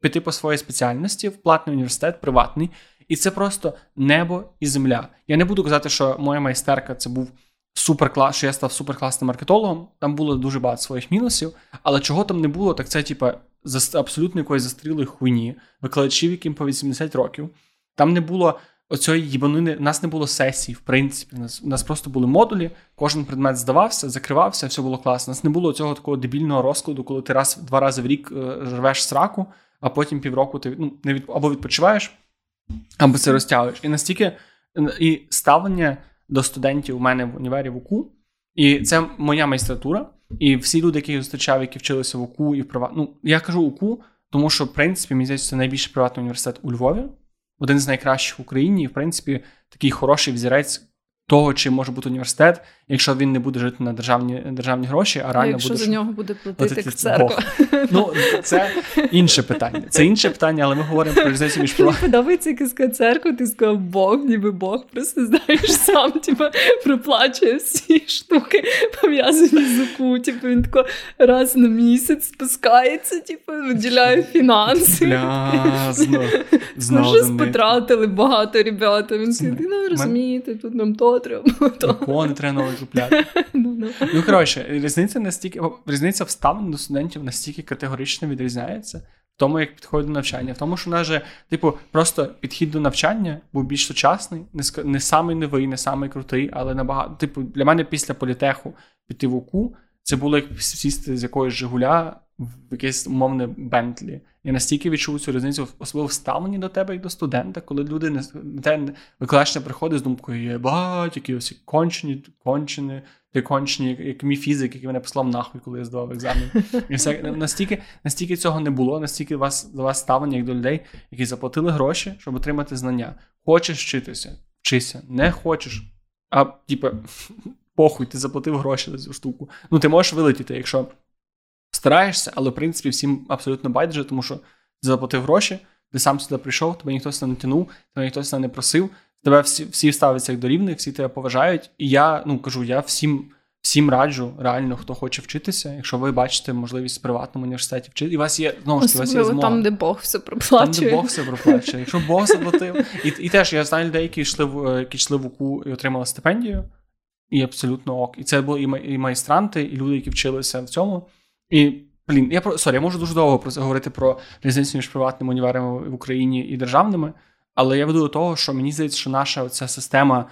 піти по своїй спеціальності в платний університет, приватний, і це просто небо і земля. Я не буду казати, що моя майстерка це був суперклас, що я став суперкласним маркетологом. Там було дуже багато своїх мінусів, але чого там не було, так це типа абсолютно якоїсь застрілої хуйні, викладачів, яким по 80 років. Там не було оцієї їбанини, у нас не було сесій, в принципі. У нас у нас просто були модулі, кожен предмет здавався, закривався, все було класно. У нас не було цього такого дебільного розкладу, коли ти раз два рази в рік е, рвеш сраку а потім півроку ти ну, не від, або відпочиваєш, або це розтягуєш. І настільки і ставлення до студентів у мене в універі в УКУ, і це моя майстратура. І всі люди, які я зустрічав, які вчилися в УКУ і в приват... Ну, я кажу УКУ, тому що, в принципі, мені здається, це найбільший приватний університет у Львові, один з найкращих в Україні, і в принципі такий хороший взірець того, чи може бути університет, якщо він не буде жити на державні державні гроші, а реально якщо буде за нього буде платити церква. Ну це інше питання. Це інше питання, але ми говоримо про різницю між Мені подобається, як сказав церкву, ти сказав Бог, ніби Бог, просто знаєш сам, типу, проплачує всі штуки, пов'язані з УКУ. Типу, він тако раз на місяць спускається, типу, виділяє фінанси. Бля, знов, знов щось потратили багато ребята. Він сказав, ну розумієте, тут нам то треба. Не треба купляти. (laughs) Ну, ну. ну коротше, різниця настільки різниця вставлення до студентів настільки категорично відрізняється в тому, як підходить до навчання. В тому, що наш, типу, просто підхід до навчання був більш сучасний, не не самий новий, не самий крутий, але набагато. Типу, для мене після політеху піти в УКУ, це було як сісти з якоїсь Жигуля в якесь умовне Бентлі. Я настільки відчув цю різницю, особливо вставлені до тебе як до студента, коли люди не викладач не приходить з думкою, багать, які ось кончені, кончені, ти кончені, як мій фізик, який мене послав нахуй, коли я здавав екзамен. І все настільки настільки цього не було, настільки вас до вас ставлення як до людей, які заплатили гроші, щоб отримати знання. Хочеш вчитися, вчися, не хочеш. А типу, (laughs) похуй, ти заплатив гроші за цю штуку. Ну, ти можеш вилетіти, якщо стараєшся, але в принципі всім абсолютно байдуже, тому що ти заплатив гроші, ти сам сюди прийшов, тебе ніхто сюди не тянув, тебе ніхто сюди не просив. Тебе всі всі ставляться як до рівних, всі тебе поважають. І я ну кажу, я всім всім раджу, реально, хто хоче вчитися. Якщо ви бачите можливість в приватному університеті вчити, і у вас є знову ж таки, у вас є змога. там, де Бог все проплачує. Там, де Бог все проплачує. Якщо Бог заплатив, і і теж я знаю людей, які йшли в які йшли в УКУ і отримали стипендію, і абсолютно ок. І це були і майстранти, і люди, які вчилися в цьому. І Блін, я про sorry, я можу дуже довго про це говорити про різницю між приватними універами в Україні і державними, але я веду до того, що мені здається, що наша ця система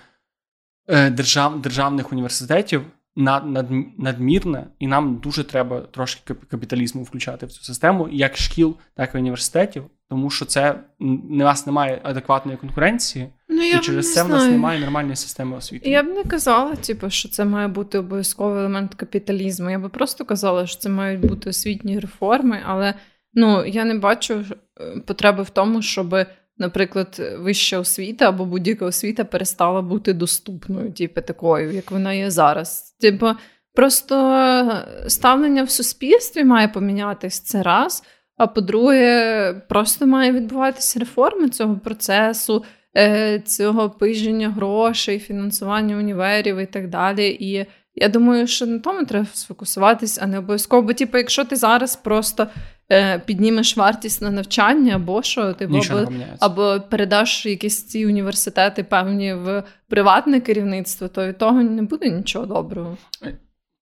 е, держав, державних університетів над, над, надмірна, і нам дуже треба трошки капіталізму включати в цю систему, як шкіл, так і університетів, тому що це у нас немає адекватної конкуренції. Ну, я І через це в нас немає нормальної системи освіти. Я б не казала, типу, що це має бути обов'язковий елемент капіталізму. Я би просто казала, що це мають бути освітні реформи, але ну я не бачу е, потреби в тому, щоб, наприклад, вища освіта або будь-яка освіта перестала бути доступною, типу, такою, як вона є зараз. Типу, просто ставлення в суспільстві має помінятись це раз. А по-друге, просто має відбуватися реформи цього процесу. Е, цього пиження грошей, фінансування універів і так далі. І я думаю, що на тому треба сфокусуватись, а не обов'язково. Бо, типу, якщо ти зараз просто е, піднімеш вартість на навчання, або що, ти типу, або, або передаш якісь ці університети певні в приватне керівництво, то від того не буде нічого доброго. Е,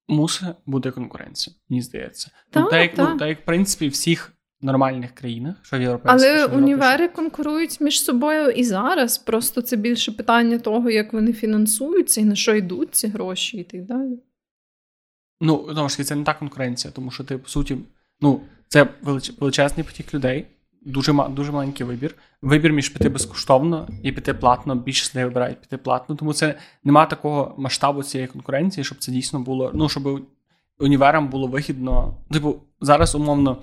мусить бути конкуренція, мені здається. Так, ну, так, як, ну, так як в принципі всіх нормальних країнах, що в європейських. Але що універи конкурують між собою і зараз. Просто це більше питання того, як вони фінансуються і на що йдуть ці гроші, і так далі. Ну, знову ж таки, це не та конкуренція, тому що ти, по суті, ну, це величезний потік людей, дуже дуже маленький вибір. Вибір між піти безкоштовно і піти платно, більшість людей вибирають піти платно. Тому це нема такого масштабу цієї конкуренції, щоб це дійсно було. Ну, щоб універам було вигідно. Типу, зараз умовно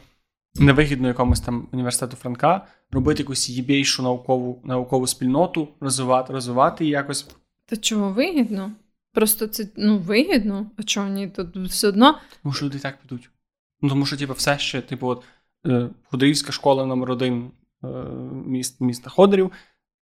невигідно якомусь там університету Франка робити якусь єбейшу наукову наукову спільноту, розвивати, розвивати її якось. Та чого вигідно? Просто це ну вигідно, а чого ні? Тут все одно. Тому що люди так підуть. Ну тому що, типу, все ще, типу, от е, Ходорівська школа номер один е, міст, міста Ходорів.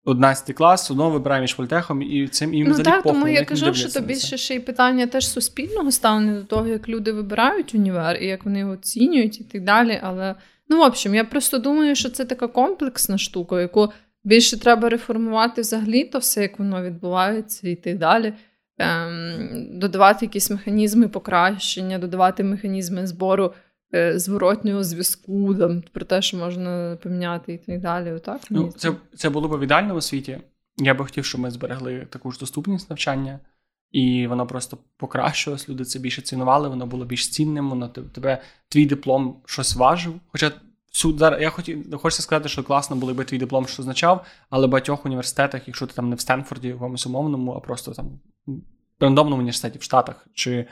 11 клас, одно вибираємо між фольтехом і цим і Ну так, тому я кажу, що то більше ще й питання теж суспільного ставлення до того, як люди вибирають універ і як вони його оцінюють і так далі. Але ну, в общем, я просто думаю, що це така комплексна штука, яку більше треба реформувати взагалі, то все, як воно відбувається, і так далі. Ем, Додавати якісь механізми покращення, додавати механізми збору. Е, зворотнього зв'язку, там, про те, що можна поміняти і так далі. Отак? Ну, Це це було б в ідеальному світі. Я би хотів, щоб ми зберегли таку ж доступність навчання, і воно просто покращилось, люди це більше цінували, воно було більш цінним, воно тебе, твій диплом щось важив. Хоча зараз я хотів хочеться сказати, що класно було би твій диплом що означав, але в багатьох університетах, якщо ти там не в Стенфорді, якомусь умовному, а просто там в рандомному університеті в Штатах чи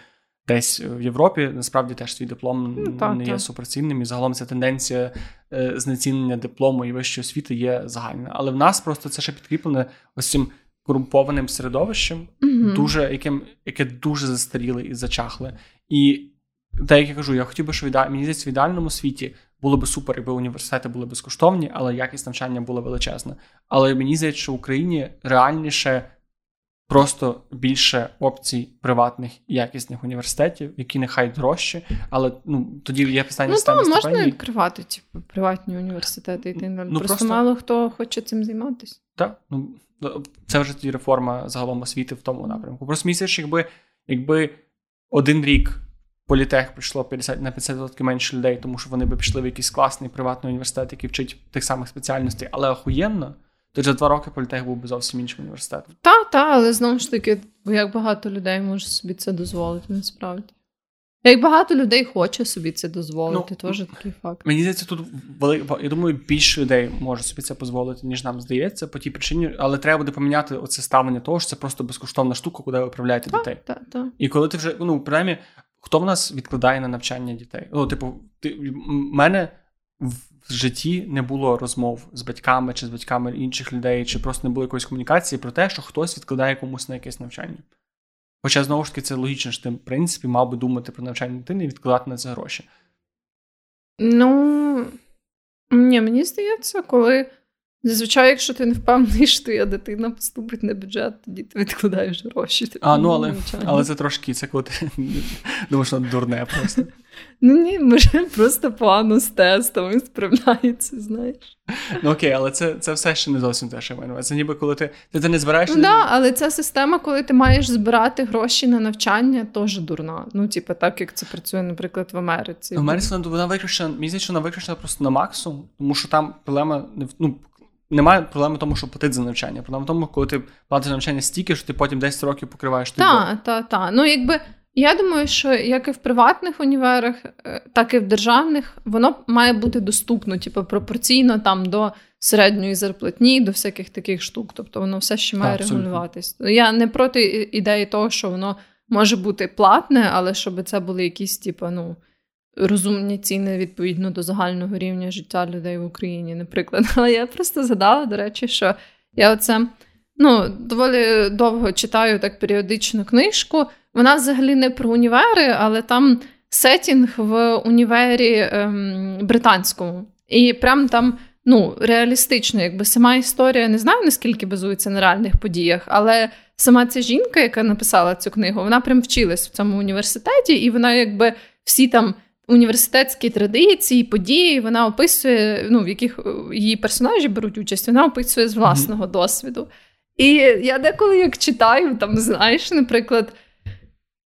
десь в Європі насправді теж свій диплом ну, так, не є суперцінним. І загалом ця тенденція е, знецінення диплому і вищої освіти є загальна. Але в нас просто це ще підкріплене ось цим корумпованим середовищем, mm дуже, яким, яке дуже застаріле і зачахле. І те, як я кажу, я хотів би, що мені здається, в ідеальному світі було би супер, якби університети були безкоштовні, але якість навчання була величезна. Але мені здається, що в Україні реальніше просто більше опцій приватних і якісних університетів, які нехай дорожчі, але ну тоді є питання ну, Ну, можна стипендій. відкривати, типу, приватні університети так. Ну, просто, просто- мало хто хоче цим займатися. Так, ну це вже тоді реформа загалом освіти в тому напрямку. Просто що якби, якби один рік політех прийшло 50, на 50% менше людей, тому що вони би пішли в якийсь класний приватний університет, який вчить тих самих спеціальностей, але охуєнно, то за два роки політех був би зовсім іншим університетом. Та, та, але знову ж таки, як багато людей може собі це дозволити, насправді. Як багато людей хоче собі це дозволити, Ну, теж такий факт. Мені здається, тут вели... я думаю, більше людей може собі це дозволити, ніж нам здається, по тій причині, але треба буде поміняти оце ставлення того, що це просто безкоштовна штука, куди ви відправляєте дітей. Так, так, так. І коли ти вже, ну, принаймні, хто в нас відкладає на навчання дітей? Ну, типу, ти, м- мене в житті не було розмов з батьками чи з батьками інших людей, чи просто не було якоїсь комунікації про те, що хтось відкладає комусь на якесь навчання. Хоча, знову ж таки, це логічно, що ти, в принципі, мав би думати про навчання дитини і відкладати на це гроші. Ну, ні, мені здається, коли зазвичай, якщо ти не впевнений, що твоя дитина поступить на бюджет, тоді ти відкладаєш гроші. А, ну, але, але це трошки, це коли ти (laughs) думаєш, що дурне просто. Ну ні, може просто погано з тестами справляється, знаєш. Ну окей, але це, це все ще не зовсім те, що я маю. Це ніби коли ти, ти, ти не збираєш. Ну да, але ця система, коли ти маєш збирати гроші на навчання, теж дурна. Ну, типу, так як це працює, наприклад, в Америці. В Америці вона, виключена, мені здається, вона виключена просто на максимум, тому що там проблема ну, немає проблеми в тому, що платити за навчання. Проблема в тому, коли ти платиш за навчання стільки, що ти потім 10 років покриваєш той. Так, так, так. Ну, якби я думаю, що як і в приватних універах, е, так і в державних, воно має бути доступно, типу, пропорційно там до середньої зарплатні, до всяких таких штук. Тобто воно все ще має Так, регулюватись. Я не проти ідеї того, що воно може бути платне, але щоб це були якісь, типу, ну. Розумні ціни відповідно до загального рівня життя людей в Україні, наприклад. (laughs) Але я просто згадала, до речі, що я оце ну, доволі довго читаю так періодично книжку. Вона взагалі не про універи, але там сетінг в універі ем, британському. І прям там ну, реалістично, якби сама історія не знаю, наскільки базується на реальних подіях, але сама ця жінка, яка написала цю книгу, вона прям вчилась в цьому університеті, і вона якби всі там. Університетські традиції, події вона описує, ну в яких е, її персонажі беруть участь, вона описує з власного досвіду. І я деколи як читаю, там, знаєш, наприклад,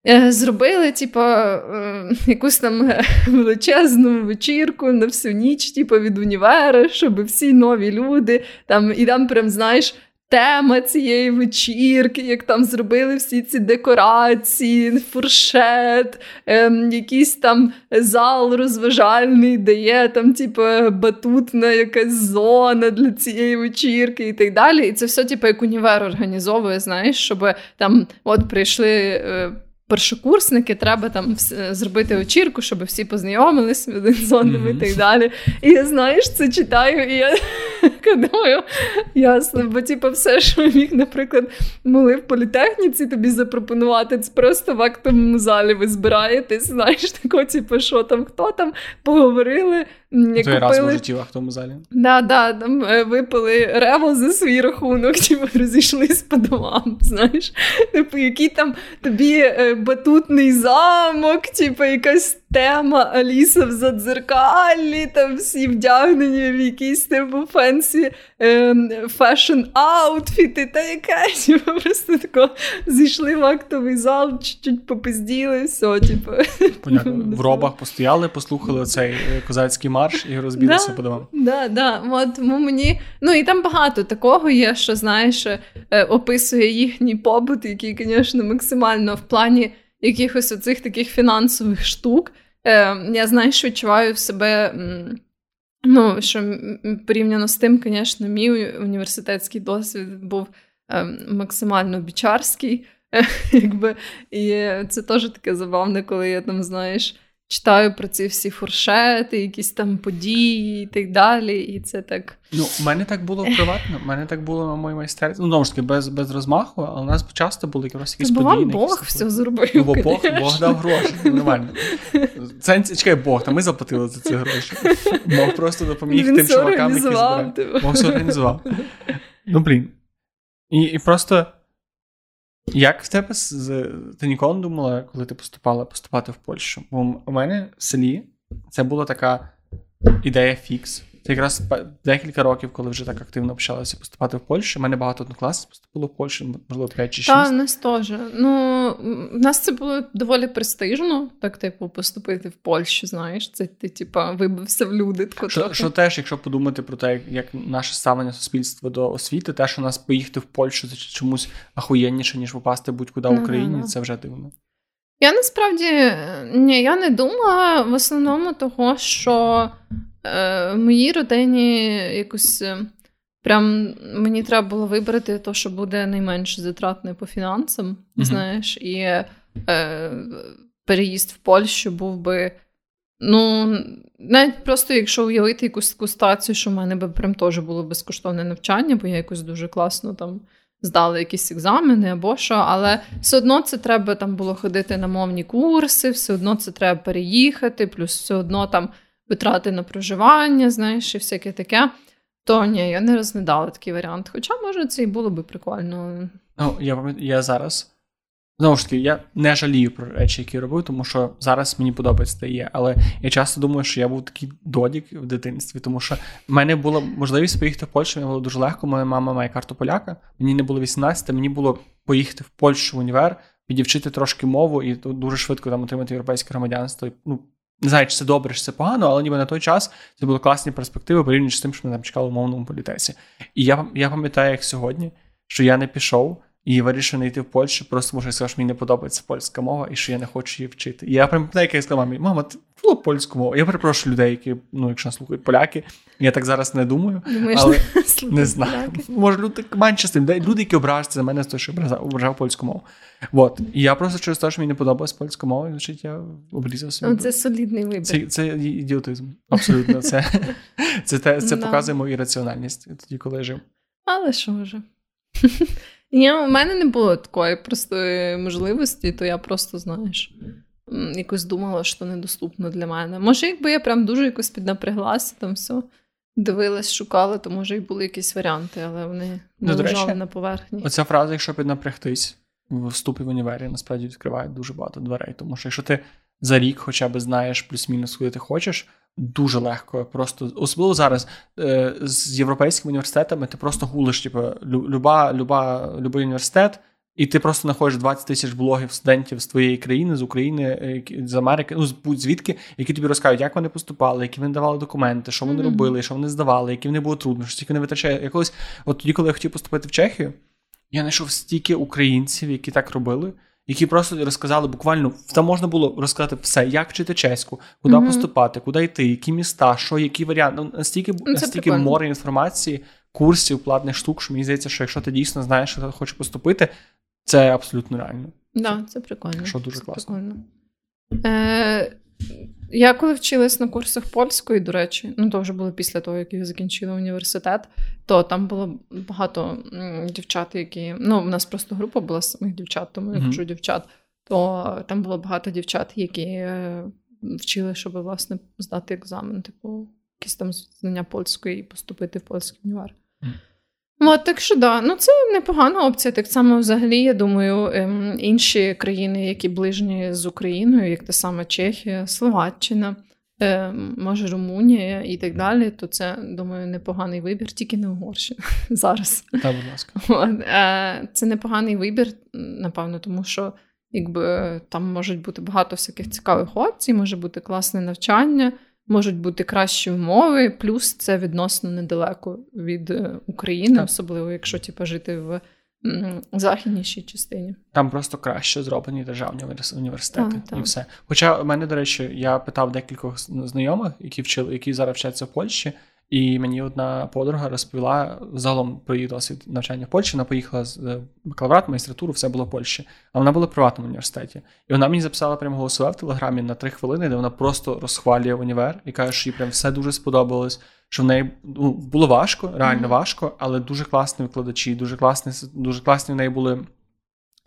е, зробили, типу, е, якусь там (laughs) величезну вечірку на всю ніч, типу, від універа, щоб всі нові люди там, і там прям, знаєш. Тема цієї вечірки, як там зробили всі ці декорації, фуршет, ем, якийсь там зал розважальний, де є там, типу, батутна якась зона для цієї вечірки і так далі. І це все, типу, як універ організовує, знаєш, щоб там от прийшли. Е, Першокурсники, треба там вс- зробити вечірку, щоб всі познайомилися один з одним Мгм. і так далі. І я знаєш, це читаю, і я (laughs) думаю, ясно, бо типу, все, що міг, наприклад, могли в політехніці тобі запропонувати, це просто в актовому залі ви збираєтесь, знаєш, (laughs) тако, типу, що там, хто там, поговорили, м, купили... раз в житті в тому залі. Да, да, там е, випили Revo за свій рахунок, (laughs) типу, розійшлись по домам, знаєш. Типу, який там тобі е, батутний замок, типу, якась тема Аліса в задзеркалі, там всі вдягнені в якісь типу fancy fashion аутфіти, та якась, типу, просто тако зійшли в актовий зал, чуть-чуть попизділи, все, типу. Понятно. (laughs) В робах постояли, послухали цей е, козацький марш і розбілися по домам. Да, да. От тому мені. Ну і там багато такого є, що знаєш, е, описує їхній побут, який, звісно, максимально в плані якихось оцих таких фінансових штук. Е, я знаєш, відчуваю в себе. Ну, що порівняно з тим, звісно, мій університетський досвід був е, максимально бічарський. (laughs) Якби, і це теж таке забавне, коли я там, знаєш, читаю про ці всі фуршети, якісь там події і так далі. І це так. Ну, у мене так було приватно, у мене так було на моїй майстерці. Ну, знову ж таки, без без розмаху, але у нас часто були якраз якісь події. Вам Бог все зробив. Ну, бо Бог Бог дав гроші, нормально. Це чекай, Бог, та ми заплатили за ці гроші. Бог просто допоміг Він тим чувакам, які збирають. типу. Бог все організував. Ну, блін. І і просто. Як в тебе з ти ніколи не думала, коли ти поступала поступати в Польщу? Бо у мене в селі це була така ідея фікс. Це якраз декілька років, коли вже так активно почалося поступати в Польщу. У мене багато однокласів поступило в Польщу, можливо, 5 чи 6. Так, в нас теж. Ну, в нас це було доволі престижно, так, типу, поступити в Польщу, знаєш. Це ти, типа, вибився в люди. Що, що теж, якщо подумати про те, як наше ставлення суспільства до освіти, те, що нас поїхати в Польщу, це чомусь ахуєнніше, ніж попасти будь-куди в Україні, ну, це вже дивно. Я насправді ні, я не думала в основному того, що е, в моїй родині якось е, прям мені треба було вибрати те, що буде найменш затратне по фінансам, mm-hmm. знаєш, і е, переїзд в Польщу був би. Ну, навіть просто якщо уявити якусь таку ситуацію, що в мене би прям теж було безкоштовне навчання, бо я якось дуже класно там здали якісь екзамени або що, але все одно це треба там було ходити на мовні курси, все одно це треба переїхати, плюс все одно там витрати на проживання, знаєш, і всяке таке. То ні, я не розглядала такий варіант. Хоча, може, це і було би прикольно. Ну, я я зараз Знову ж таки, я не жалію про речі, які робив, тому що зараз мені подобається те є. Але я часто думаю, що я був такий додік в дитинстві, тому що в мене була можливість поїхати в Польщу, мені було дуже легко. Моя мама має карту поляка. Мені не було 18, мені було поїхати в Польщу в універ, підівчити трошки мову і дуже швидко там отримати європейське громадянство. Ну, не знаю, чи це добре, чи це погано, але ніби на той час це були класні перспективи порівняно з тим, що ми там чекали в мовному політесі. І я я пам'ятаю, як сьогодні, що я не пішов. І вирішив не йти в Польщу, просто тому що я сказав, що мені не подобається польська мова і що я не хочу її вчити. І я прям як я сказав мамі, мама, ти було польську мову. Я перепрошую людей, які, ну, якщо слухають поляки, я так зараз не думаю. Думаєш, але не, (laughs) не знаю. Може, люди менше з тим, люди, які ображаються за мене, з того, що ображав польську мову. От. І я просто через те, що мені не подобалась польська мова, значить я обрізав собі. Це солідний вибір. Це це ідіотизм. Абсолютно. Це (laughs) це, це, це показує мою ірраціональність тоді, коли я жив. Але що вже? (laughs) Ні, у мене не було такої простої можливості, то я просто, знаєш, якось думала, що недоступно для мене. Може, якби я прям дуже якось піднапряглася, там все дивилась, шукала, то може і були якісь варіанти, але вони не ну, лежали на поверхні. Оця фраза, якщо піднапрягтись, в вступі в універі насправді відкриває дуже багато дверей. Тому що якщо ти за рік хоча б знаєш плюс-мінус, куди ти хочеш, дуже легко. Просто особливо зараз е, з європейськими університетами ти просто гулиш, типу, люба, люба, любий університет, і ти просто знаходиш 20 тисяч блогів студентів з твоєї країни, з України, е, з Америки, ну будь-звідки, які тобі розкажуть, як вони поступали, які вони давали документи, що вони mm-hmm. робили, що вони здавали, які вони були труднощі, скільки вони витрачають. Якось, от тоді, коли я хотів поступити в Чехію, я знайшов стільки українців, які так робили які просто розказали буквально там можна було розказати все, як вчити чеську, куди mm-hmm. поступати, куди йти, які міста, що, які варіанти. Ну, настільки Це настільки море інформації, курсів, платних штук, що мені здається, що якщо ти дійсно знаєш, що ти хочеш поступити, це абсолютно реально. Так, да, це прикольно. Що дуже це класно. Прикольно. Е, я коли вчилась на курсах польської, до речі, ну то вже було після того, як я закінчила університет, то там було багато дівчат, які. Ну, в нас просто група була самих дівчат, тому я кажу дівчат, то там було багато дівчат, які е, вчили, щоб власне здати екзамен, типу, якісь там знання польської і поступити в польський універ. От, так що да, ну це непогана опція. Так само, взагалі, я думаю, ем, інші країни, які ближні з Україною, як та сама Чехія, Словаччина, ем, може Румунія і так далі, то це, думаю, непоганий вибір, тільки не Угорщина (laughs) зараз. Так, будь ласка. От, е, Це непоганий вибір, напевно, тому що якби там можуть бути багато всяких цікавих опцій, може бути класне навчання можуть бути кращі умови, плюс це відносно недалеко від е, України, так. особливо якщо типу, жити в західнішій частині. Там просто краще зроблені державні університети так, і все. Хоча у мене, до речі, я питав декількох знайомих, які вчили, які зараз вчаться в Польщі. І мені одна подруга розповіла загалом про її досвід навчання в Польщі. Вона поїхала з е, бакалаврат, магістратуру, все було в Польщі. А вона була в приватному університеті. І вона мені записала прямо голосове в телеграмі на три хвилини, де вона просто розхвалює універ і каже, що їй прям все дуже сподобалось. Що в неї ну, було важко, реально mm-hmm. важко, але дуже класні викладачі, дуже класні, дуже класні в неї були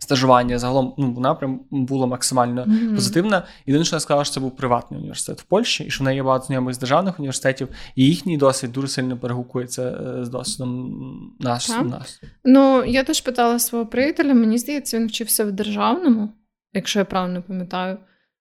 стажування загалом ну, вона прям була максимально mm-hmm. позитивна. Єдине, що вона сказала, що це був приватний університет в Польщі, і що в неї є багато знайомих з державних університетів, і їхній досвід дуже сильно перегукується е, з досвідом наш, нас. Ну я теж питала свого приятеля. Мені здається, він вчився в державному, якщо я правильно пам'ятаю.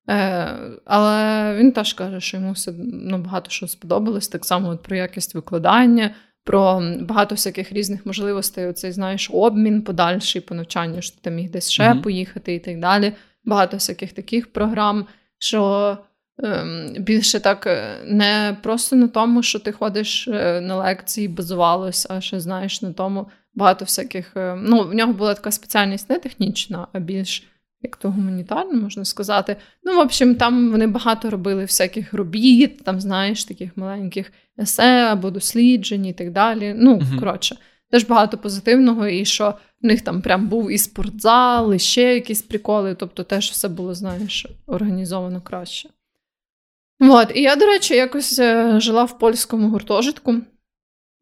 Е, Але він теж каже, що йому все ну, багато що сподобалось, так само от про якість викладання про багато всяких різних можливостей. Оцей знаєш обмін подальший по навчанню, що ти міг десь ще mm-hmm. поїхати і так далі. Багато всяких таких програм, що ем, більше так е, не просто на тому, що ти ходиш е, на лекції, базувалось, а ще знаєш на тому багато всяких. Е, ну, в нього була така спеціальність не технічна, а більш як то гуманітарно можна сказати. Ну, в общем, там вони багато робили всяких робіт, там, знаєш, таких маленьких есе або досліджень і так далі. Ну, uh коротше, теж багато позитивного, і що в них там прям був і спортзал, і ще якісь приколи. Тобто теж все було, знаєш, організовано краще. От, і я, до речі, якось е, жила в польському гуртожитку,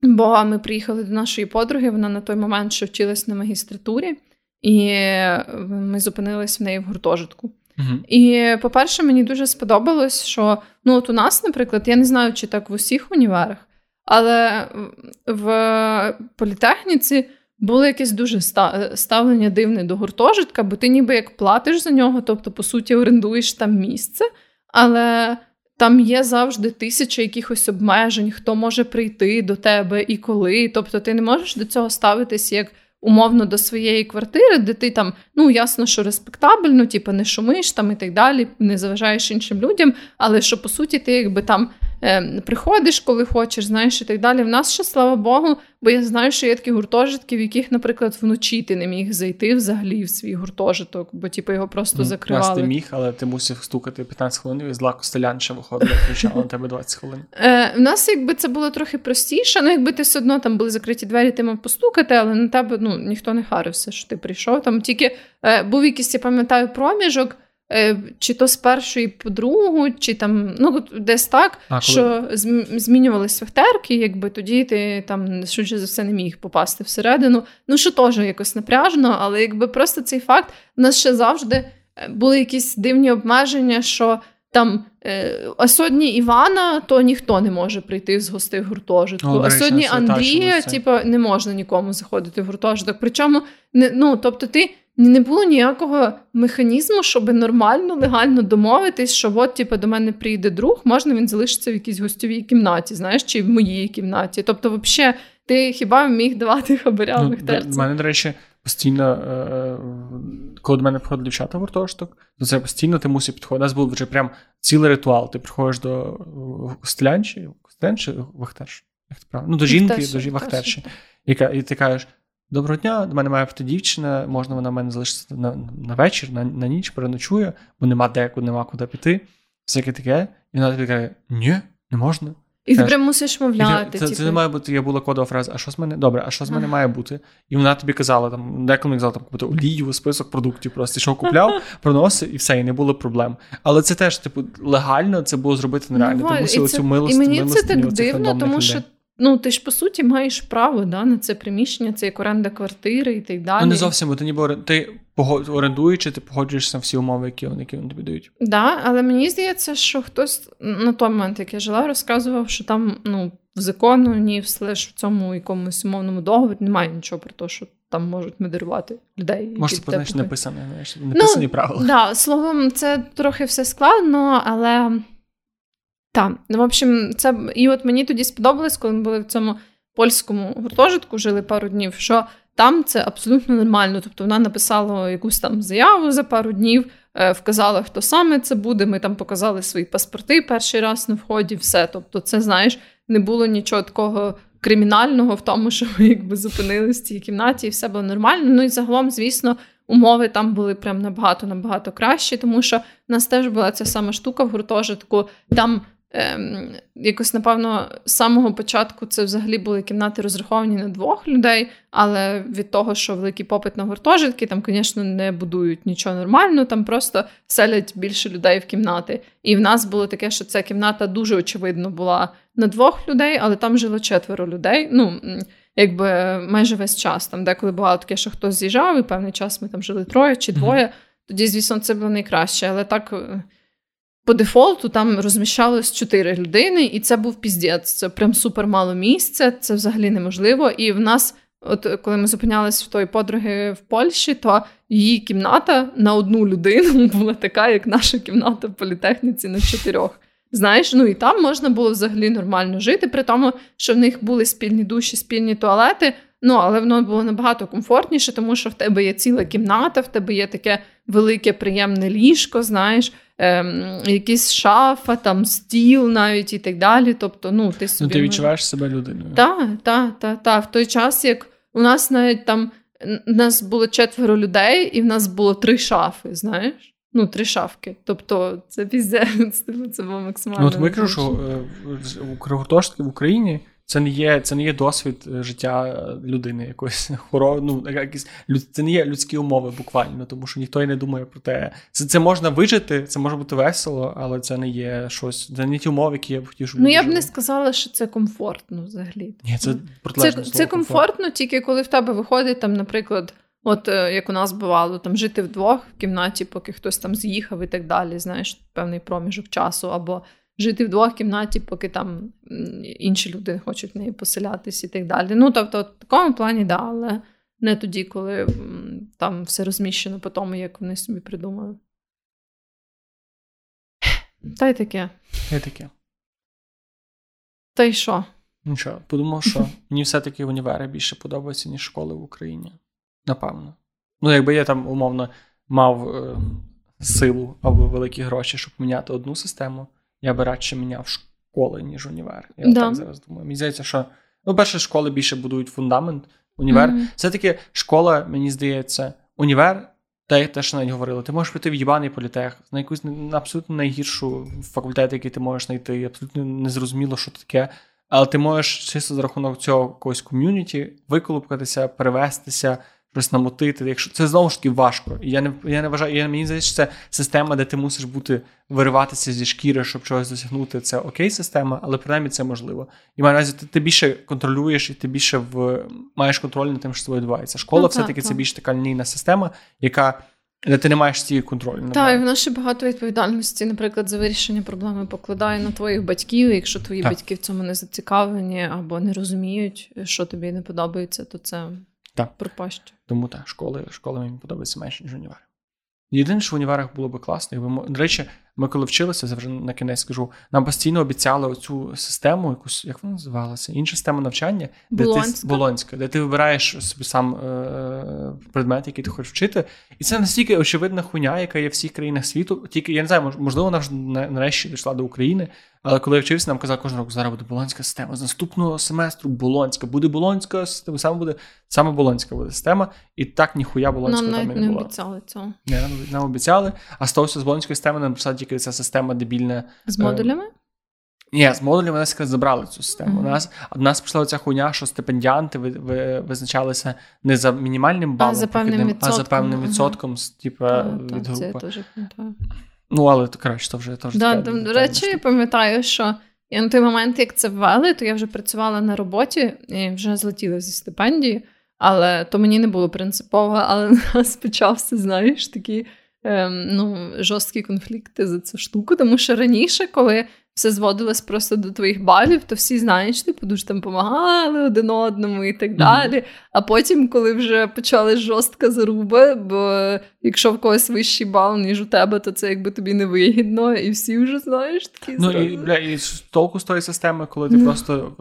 бо ми приїхали до нашої подруги, вона на той момент ще вчилась на магістратурі. І е, ми зупинились в неї в гуртожитку. Uh-huh. І, по-перше, мені дуже сподобалось, що ну, от у нас, наприклад, я не знаю, чи так в усіх універах, але в політехніці було якесь дуже ставлення дивне до гуртожитка, бо ти ніби як платиш за нього, тобто, по суті, орендуєш там місце, але там є завжди тисяча якихось обмежень, хто може прийти до тебе і коли. Тобто, ти не можеш до цього ставитись як умовно до своєї квартири, де ти там, ну ясно, що респектабельно, типу, не шумиш там і так далі, не заважаєш іншим людям, але що по суті ти якби там приходиш, коли хочеш, знаєш, і так далі. В нас ще, слава Богу, бо я знаю, що є такі гуртожитки, в яких, наприклад, вночі ти не міг зайти взагалі в свій гуртожиток, бо типу, його просто ну, закривали. Нас ти міг, але ти мусив стукати 15 хвилин і зла костелян ще виходила, кричала на тебе 20 хвилин. Е, У нас якби це було трохи простіше, ну якби ти все одно там були закриті двері, ти мав постукати, але на тебе ну, ніхто не харився, що ти прийшов. Там тільки е, був якийсь, я пам'ятаю, проміжок. Е, чи то з першої по другу, чи там ну десь так, а, що змінювалися вахтерки, якби тоді ти там швидше за все не міг попасти всередину. Ну що теж якось напряжно, але якби просто цей факт у нас ще завжди е, були якісь дивні обмеження, що там е, а сьогодні Івана, то ніхто не може прийти з гостей гуртожитку. О, а сьогодні Андрія, типу, не можна нікому заходити в гуртожиток. Причому не ну, тобто, ти не було ніякого механізму, щоб нормально, легально домовитись, що от, типу, до мене прийде друг, можна він залишиться в якійсь гостьовій кімнаті, знаєш, чи в моїй кімнаті. Тобто, взагалі, ти хіба міг давати хабаря ну, У мене, до речі, постійно, е, коли до мене приходили дівчата в гуртожиток, то це постійно ти мусив підходити. У нас був вже прям цілий ритуал. Ти приходиш до вахтерші, як це правильно? Ну, до жінки, до вахтерші, і ти кажеш. Доброго дня, до мене має бути дівчина, можна вона в мене залишиться на на вечір, на на ніч переночує, бо нема деку, нема куди піти. Всяке таке. І вона тобі каже: ні, не можна. І ти прям мусиш мовляти. Це, це типу. не має бути, я була кодова фраза, а що з мене? Добре, а що з мене має бути? І вона тобі казала, там, деколи казала там купити олію, список продуктів, просто що купляв, (laughs) проносив і все, і не було проблем. Але це теж, типу, легально це було зробити нереально. Ну, Ти мусила цю милость. І мені це так дивно, тому що Ну, ти ж по суті маєш право да, на це приміщення, це як оренда квартири і так далі. Ну, не зовсім, бо ти ніби ти орендуючи, ти погоджуєшся на всі умови, які вони, які вони тобі дають. Так, да, але мені здається, що хтось на той момент, як я жила, розказував, що там ну, в закону, ні в цьому якомусь умовному договорі немає нічого про те, що там можуть модерувати людей. Може, це позначить написане, написані ну, правила. Да, словом, це трохи все складно, але. Так, ну в общем, це і от мені тоді сподобалось, коли ми були в цьому польському гуртожитку, жили пару днів, що там це абсолютно нормально. Тобто вона написала якусь там заяву за пару днів, е, вказала, хто саме це буде. Ми там показали свої паспорти перший раз на вході, все. Тобто, це знаєш, не було нічого такого кримінального в тому, (laughs) що ми якби зупинилися в цій кімнаті, і все було нормально. Ну і загалом, звісно. Умови там були прям набагато набагато кращі, тому що в нас теж була ця сама штука в гуртожитку. Там ем, якось, напевно, з самого початку це взагалі були кімнати розраховані на двох людей, але від того, що великий попит на гуртожитки, там, звісно, не будують нічого нормально, там просто селять більше людей в кімнати. І в нас було таке, що ця кімната дуже очевидно була на двох людей, але там жило четверо людей. Ну, якби майже весь час. Там деколи було таке, що хтось з'їжджав, і певний час ми там жили троє чи двоє. Mm-hmm. Тоді, звісно, це було найкраще. Але так е, по дефолту там розміщалось чотири людини, і це був піздець. Це прям супер мало місця, це взагалі неможливо. І в нас, от коли ми зупинялись в той подруги в Польщі, то її кімната на одну людину (laughs) була така, як наша кімната в політехніці на чотирьох. Знаєш, ну і там можна було взагалі нормально жити, при тому, що в них були спільні душі, спільні туалети. Ну, але воно було набагато комфортніше, тому що в тебе є ціла кімната, в тебе є таке велике, приємне ліжко, знаєш, ем, якісь шафа, там стіл навіть і так далі. Тобто, ну, ти собі... Ну, ти відчуваєш себе людиною. Так, так, так, так. В той час, як у нас навіть там у нас було четверо людей, і в нас було три шафи, знаєш. Ну, три шафки. Тобто, це піздець, (laughs) це було максимально. Ну, от ми кажу, що е, у в Україні це не є це не є досвід е, життя е, людини якоїсь (laughs) хоро, ну, якісь, Це не є людські умови буквально, тому що ніхто й не думає про те. Це це можна вижити, це може бути весело, але це не є щось. Це не ті умови, які я б хотів, щоб Ну, я б не сказала, що це комфортно взагалі. Ні, це Це, це комфортно, тільки коли в тебе виходить, там, наприклад. От е, як у нас бувало, там жити вдвох в кімнаті, поки хтось там з'їхав і так далі, знаєш, певний проміжок часу, або жити в кімнаті, поки там інші люди хочуть в неї поселятись і так далі. Ну, тобто, в такому плані, да, але не тоді, коли там все розміщено по тому, як вони собі придумали. Та й таке. Та й таке. Та й що? Нічого, подумав, що (laughs) мені все-таки універи більше подобаються, ніж школи в Україні. Напевно. Ну, якби я там, умовно, мав е, силу або великі гроші, щоб міняти одну систему, я би радше міняв школи, ніж універ. Я да. так зараз думаю. Мені здається, що ну, перше, школи більше будують фундамент. Універ. Mm-hmm. Все-таки школа, мені здається, універ. Те, те, що навіть говорили, ти можеш піти в їбаний політех, на якусь на абсолютно найгіршу факультет, який ти можеш знайти, абсолютно незрозуміло, що таке. Але ти можеш чисто за рахунок цього якогось ком'юніті виколупкатися, перевестися, щось намотити. Якщо це знову ж таки важко. І я не я не вважаю, я мені здається, що це система, де ти мусиш бути вириватися зі шкіри, щоб чогось досягнути. Це окей, система, але принаймні це можливо. І маю разі, ти, ти більше контролюєш і ти більше в маєш контроль над тим, що з тобою відбувається. Школа, ну, все-таки це більш така лінійна система, яка. Де ти не маєш стільки контролю. Так, і в ще багато відповідальності, наприклад, за вирішення проблеми покладає на твоїх батьків. Якщо твої так. батьки в цьому не зацікавлені або не розуміють, що тобі не подобається, то це так. пропасть. Тому так, школи школи мені подобаються менше, ніж універи. Єдине, що в універах було би класно, якби до речі, ми коли вчилися, вже на кінець скажу, нам постійно обіцяли оцю систему, якусь як вона називалася, інша система навчання, Болонська. де ти Болонська, де ти вибираєш собі сам е, предмет, який ти хочеш вчити. І це настільки очевидна хуйня, яка є в всіх країнах світу. Тільки я не знаю, можливо, вона вже нарешті дійшла до України. Але коли я вчився, нам казав кожен рок, зараз буде болонська система. З наступного семестру болонська. Буде болонська система, саме буде саме болонська буде система. І так ніхуя болонська там не, не було. обіцяли цього. Не, нам, нам обіцяли. А з того, з болонської системи нам писали тільки ця система дебільна. З модулями? Е, ні, з модулями нас якраз забрали цю систему. Mm-hmm. У нас у нас пішла оця хуйня, що стипендіанти ви, ви, визначалися не за мінімальним балом, а за певним а за певним відсотком mm-hmm. типу, від групи. Це я теж пам'ятаю. Ну, але то краще, то вже теж. Да, до речі, я пам'ятаю, що і на той момент, як це ввели, то я вже працювала на роботі і вже злетіла зі стипендії, але то мені не було принципово, але (laughs) нас почався, знаєш, такі ем, ну, жорсткі конфлікти за цю штуку. Тому що раніше, коли все зводилось просто до твоїх балів, то всі знаєш, типу, дуже там допомагали один одному і так далі. Mm-hmm. А потім, коли вже почали жорстка заруба, бо якщо в когось вищий бал, ніж у тебе, то це якби тобі не вигідно, і всі вже знаєш такі. Ну і бля, і толку з тої системи, коли ти mm-hmm. просто.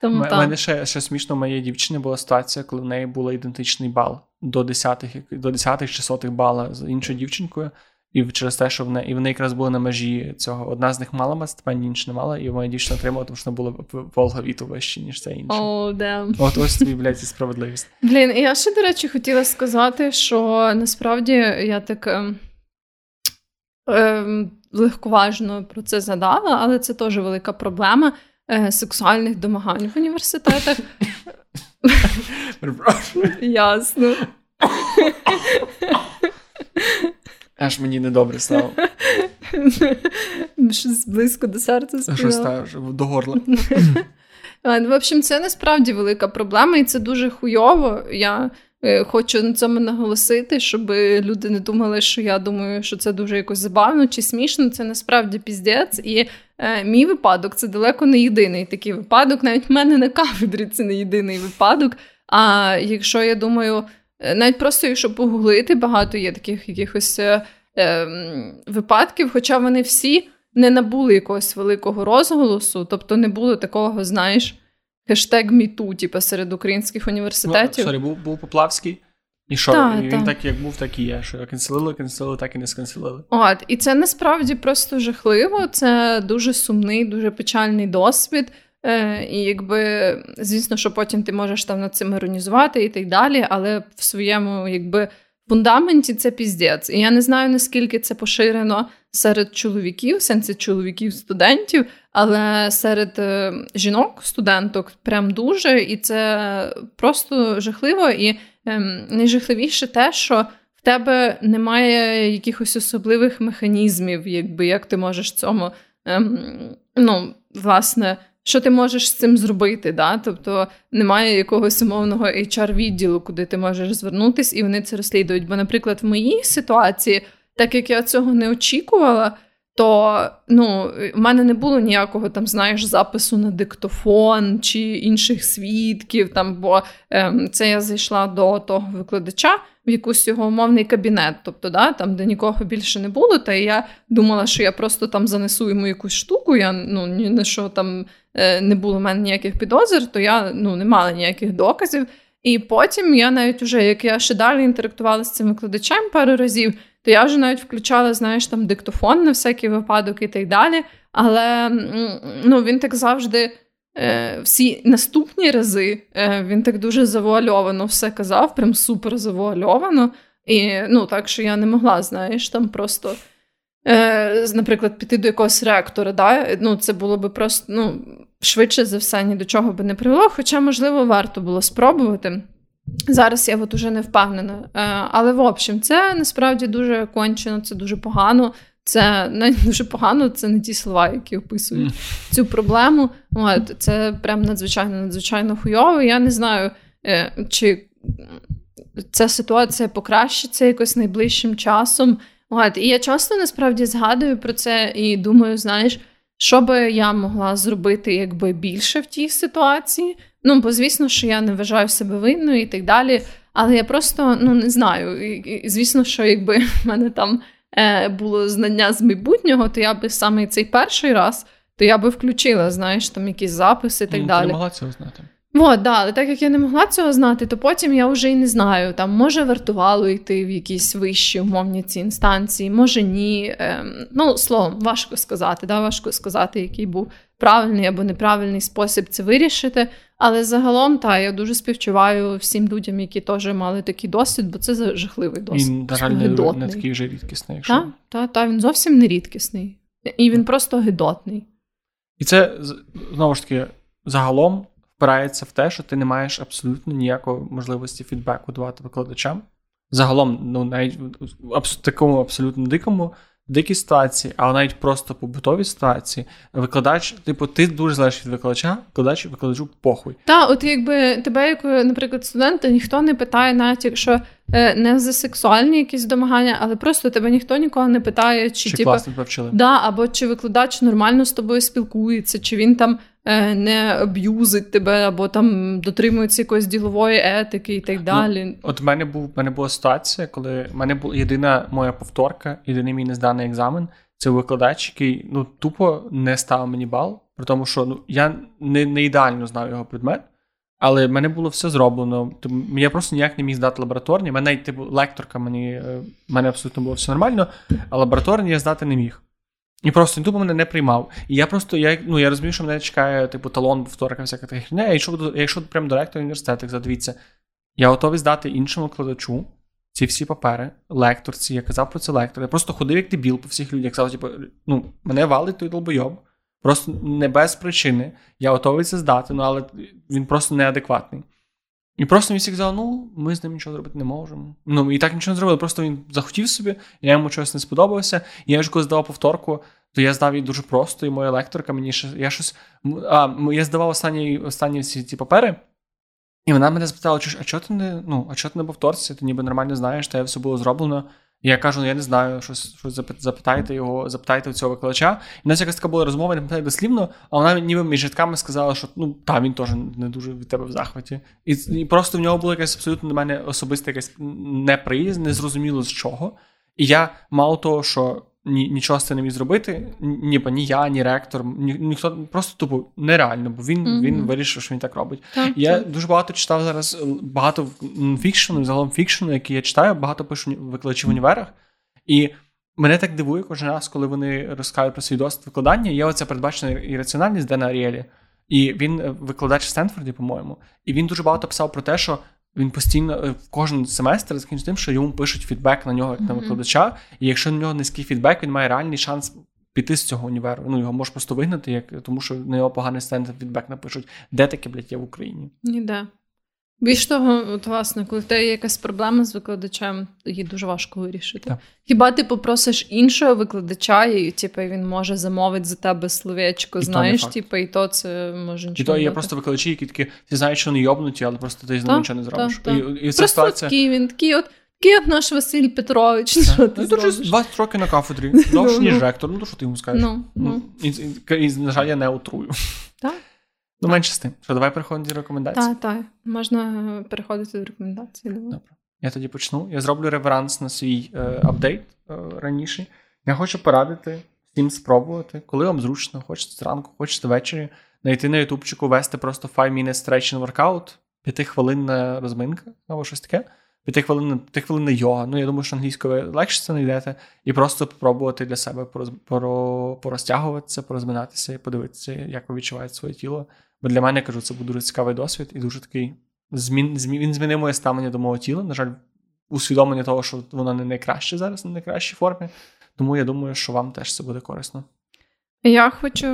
Тому, У мене ще ще смішно, у моєї дівчини була ситуація, коли в неї був ідентичний бал до 10 до 10 чи сотих бала з іншою дівчинкою. І через те, що вони, і вони якраз були на межі цього. Одна з них мала стипендію, інша не мала, і моя дівчина отримала, тому що вона була в алгоритму вищі, ніж це інше. Oh, damn. От ось тобі, блядь, і справедливість. (laughs) Блін, я ще, до речі, хотіла сказати, що насправді я так. Е, легковажно про це згадала, але це теж велика проблема е, сексуальних домагань в університетах. (laughs) (laughs) Ясно. Аж мені недобре стало. Щось близько до серця сказала. Щось так, до горла. (laughs) В общем, це насправді велика проблема, і це дуже хуйово. Я хочу на цьому наголосити, щоб люди не думали, що я думаю, що це дуже якось забавно чи смішно. Це насправді піздець. І е, мій випадок це далеко не єдиний такий випадок. Навіть в мене на кафедрі це не єдиний випадок. А якщо я думаю, е, навіть просто якщо погуглити, багато є таких якихось е, е, випадків, хоча вони всі не набули якогось великого розголосу, тобто не було такого, знаєш, хештег MeToo, типу, серед українських університетів. Ну, sorry, був був Поплавський. І що, та, він та. так як був, так і є. Що канцелили, канцелили, так і не сканцелили. От, і це насправді просто жахливо. Це дуже сумний, дуже печальний досвід. Е, І якби, звісно, що потім ти можеш там над цим іронізувати і так далі, але в своєму якби фундаменті це піздець. І я не знаю, наскільки це поширено серед чоловіків, сенсі чоловіків-студентів, але серед е, жінок-студенток прям дуже, і це просто жахливо. І ем, найжахливіше те, що в тебе немає якихось особливих механізмів, якби як ти можеш цьому, ем, ну, власне. Що ти можеш з цим зробити? Да? Тобто немає якогось умовного HR-відділу, куди ти можеш звернутися, і вони це розслідують. Бо, наприклад, в моїй ситуації, так як я цього не очікувала, то ну, в мене не було ніякого там, знаєш, запису на диктофон чи інших свідків. Там, Бо ем, це я зайшла до того викладача в якийсь його умовний кабінет, тобто, да, там, де нікого більше не було. Та я думала, що я просто там занесу йому якусь штуку. Я ну, ні на що там е, не було в мене ніяких підозр, то я ну, не мала ніяких доказів. І потім я навіть уже, як я ще далі інтерактувала з цим викладачем пару разів, то я вже навіть включала, знаєш, там диктофон на всякий випадок і так далі. Але ну, він так завжди. Е, всі наступні рази е, він так дуже завуальовано все казав, прям супер завуальовано. І ну, так що я не могла, знаєш, там просто, е, наприклад, піти до якогось реактора. Да? Ну, Це було би просто ну, швидше за все ні до чого би не привело, хоча, можливо, варто було спробувати. Зараз я от уже не впевнена. Але в общем, це насправді дуже кончено, це дуже погано. Це (laughs) навіть дуже погано, це не ті слова, які описують mm. цю проблему. От, Це прям надзвичайно надзвичайно хуйово. Я не знаю, е, чи ця ситуація покращиться якось найближчим часом. От, І я часто насправді згадую про це і думаю, знаєш, що би я могла зробити якби більше в тій ситуації. Ну, бо звісно, що я не вважаю себе винною і так далі. Але я просто ну не знаю. І, і, Звісно, що якби (laughs) в мене там е, було знання з майбутнього, то я би саме цей перший раз, то я би включила, знаєш, там якісь записи і так ну, далі. Ти не могла цього знати. От, да, але так як я не могла цього знати, то потім я вже й не знаю. Там може вартувало йти в якісь вищі умовні ці інстанції, може ні. Ем, ну, словом, важко сказати, да, важко сказати, який був правильний або неправильний спосіб це вирішити. Але загалом, та я дуже співчуваю всім людям, які теж мали такий досвід, бо це жахливий досвід. Він, на жаль, не, такий вже рідкісний. Якщо... Так, та, та, він зовсім не рідкісний. І він просто гидотний. І це знову ж таки загалом впирається в те, що ти не маєш абсолютно ніякої можливості фідбеку давати викладачам. Загалом, ну навіть в такому абсолютно дикому дикі ситуації, але навіть просто побутові ситуації, викладач, типу, ти дуже залежиш від викладача, викладач викладачу похуй. Та, от якби тебе, як, наприклад, студента, ніхто не питає, навіть якщо е, не за сексуальні якісь домагання, але просто тебе ніхто нікого не питає, чи, чи типу, класно. Да, або чи викладач нормально з тобою спілкується, чи він там. Е, не аб'юзить тебе, або там дотримується якоїсь ділової етики і так ну, далі. Ну, от в мене був в мене була ситуація, коли в мене була єдина моя повторка, єдиний мій незданий екзамен. Це викладач, який ну тупо не ставив мені бал, при тому, що ну я не не ідеально знав його предмет, але в мене було все зроблено. Тому я просто ніяк не міг здати лабораторні. Мене типу лекторка мені е, в мене абсолютно було все нормально, а лабораторні я здати не міг. І просто тупо мене не приймав. І я просто я ну, я розумію, що мене чекає, типу, талон, повторка, всяка така херня. Я йшов, якщо прям до ректора університету, задивіться, я готовий здати іншому викладачу, ці всі папери, лекторці, я казав про це лектор. Я просто ходив як дебіл по всіх людях. Казав, типу, ну, мене валить той долбойоб. Просто не без причини. Я готовий це здати, ну, але він просто неадекватний. І просто він всі казав, ну, ми з ним нічого зробити не можемо. Ну, і так нічого не зробили. Просто він захотів собі, я йому щось не сподобався. І я ж коли здавав повторку, то я здав її дуже просто, і моя лекторка мені ще я щось. А, я здавав останні останні всі ці папери. І вона мене запитала, а чого ти не ну, а чого ти не повторці? Ти ніби нормально знаєш, та все було зроблено. І я кажу, ну я не знаю, щось щось запитайте його, запитайте у цього викладача. І в нас якась така була розмова, не пам'ятаю дослівно, а вона ніби між рядками сказала, що ну та він теж не дуже від тебе в захваті. І і просто в нього було якесь абсолютно до мене особисте якесь неприязнь, незрозуміло з чого. І я мало того, що ні, нічого з цим не міг зробити. Ніби ні я, ні ректор, ні, ніхто просто тупо нереально, бо він mm-hmm. він вирішив, що він так робить. Так, я так. дуже багато читав зараз багато фікшену, загалом фікшену, який я читаю, багато пишу викладачів в універах. І мене так дивує кожен раз, коли вони розказують про свій досвід викладання. Є оця передбачена ірраціональність Дена Аріелі. І він е, викладач в Стенфорді, по-моєму, і він дуже багато писав про те, що він постійно е, кожен семестр закінчує тим, що йому пишуть фідбек на нього як на викладача. І якщо на нього низький фідбек, він має реальний шанс піти з цього універу. Ну його може просто вигнати, як тому що на нього поганий стенд фідбек напишуть. Де таке, блядь, є в Україні? Ніде. Більш того, от власне, коли в тебе є якась проблема з викладачем, її дуже важко вирішити. Так. Хіба ти попросиш іншого викладача, і типу, він може замовити за тебе словечко, і знаєш, типу, і то це може нічого. І то є бути. просто викладачі, які такі, ти знаєш, що вони йобнуті, але просто ти з ними нічого не зробиш. Так, і, і Просто ситуація... такий, він такий от. Такий от наш Василь Петрович. Що ти ну, 20 років на кафедрі, (laughs) довше, ніж ректор, ну то що ти йому скажеш? Ну, ну. І, і, і, на жаль, я не отрую. Так. Ну, менше з тим. Що, давай переходимо до рекомендацій. Так, так. Можна переходити до рекомендацій. Добре. Я тоді почну. Я зроблю реверанс на свій е, апдейт е, раніше. Я хочу порадити всім спробувати, коли вам зручно, хочете зранку, хочете ввечері, знайти на ютубчику, вести просто 5 minute stretching workout, 5-хвилинна розминка або щось таке. П'ятихвилинна п'ятихвилинна йога. Ну, я думаю, що англійською ви легше це знайдете. І просто спробувати для себе пороз, поро, порозтягуватися, порозминатися і подивитися, як ви відчуваєте своє тіло. Бо для мене я кажу, це був дуже цікавий досвід і дуже такий змін, змін він змінив моє ставлення до мого тіла. На жаль, усвідомлення того, що воно не найкраще зараз, не найкращій формі. Тому я думаю, що вам теж це буде корисно. Я хочу,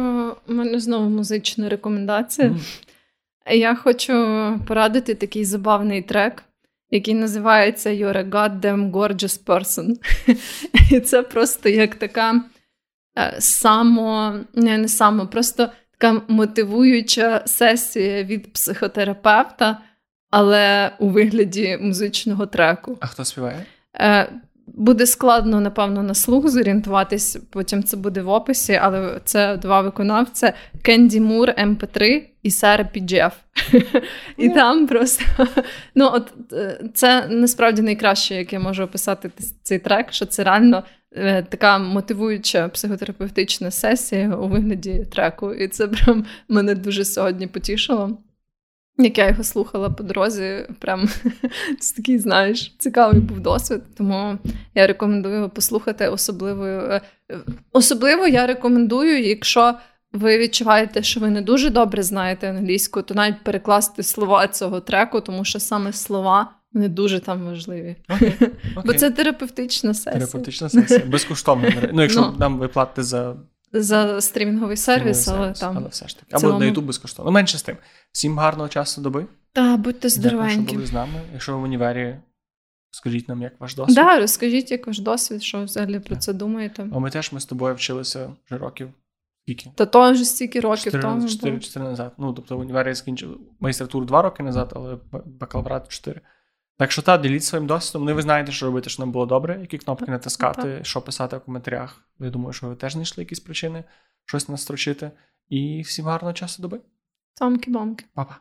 у мене знову музична рекомендація. Mm. Я хочу порадити такий забавний трек, який називається You're a goddamn gorgeous person. (laughs) І це просто як така е, само, не, не само, просто така мотивуюча сесія від психотерапевта, але у вигляді музичного треку. А хто співає? Буде складно, напевно, на слух зорієнтуватись, потім це буде в описі, але це два виконавця: Кенді Мур, МП3 і Сара Піджеф. І там просто ну, от е, це насправді найкраще, як я можу описати цей трек, що це реально Е, така мотивуюча психотерапевтична сесія у вигляді треку. І це прям мене дуже сьогодні потішило. Як я його слухала по дорозі, прям (laughs) це такий, знаєш, цікавий був досвід. Тому я рекомендую його послухати. Особливо е, особливо я рекомендую, якщо ви відчуваєте, що ви не дуже добре знаєте англійську, то навіть перекласти слова цього треку, тому що саме слова не дуже там важливі. Okay, (laughs) okay. Бо це терапевтична сесія. Терапевтична сесія. (laughs) Безкоштовно. Ну, якщо no. нам ви платите за За стрімінговий сервіс, але сервіс, там. Але все ж таки. Або цілому... на YouTube безкоштовно. Менше з тим. Всім гарного часу доби. Так, будьте здоровенькі. Дякую, що були з нами. Якщо ви в універі, скажіть нам, як ваш досвід. Так, да, розкажіть, як ваш досвід, що взагалі про це думаєте. А ми теж ми з тобою вчилися вже років. Скільки? Та то вже стільки років 4, тому. 4, 4 назад. Ну, тобто в універі я скінчив магістратуру 2 роки назад, але бакалаврат 4. Так що та, діліть своїм досвідом. не ви знаєте, що робити, що нам було добре, які кнопки натискати, що писати в коментарях. Я думаю, що ви теж знайшли якісь причини щось настрочити. І всім гарного часу доби. Цомки-бомки. Па-па.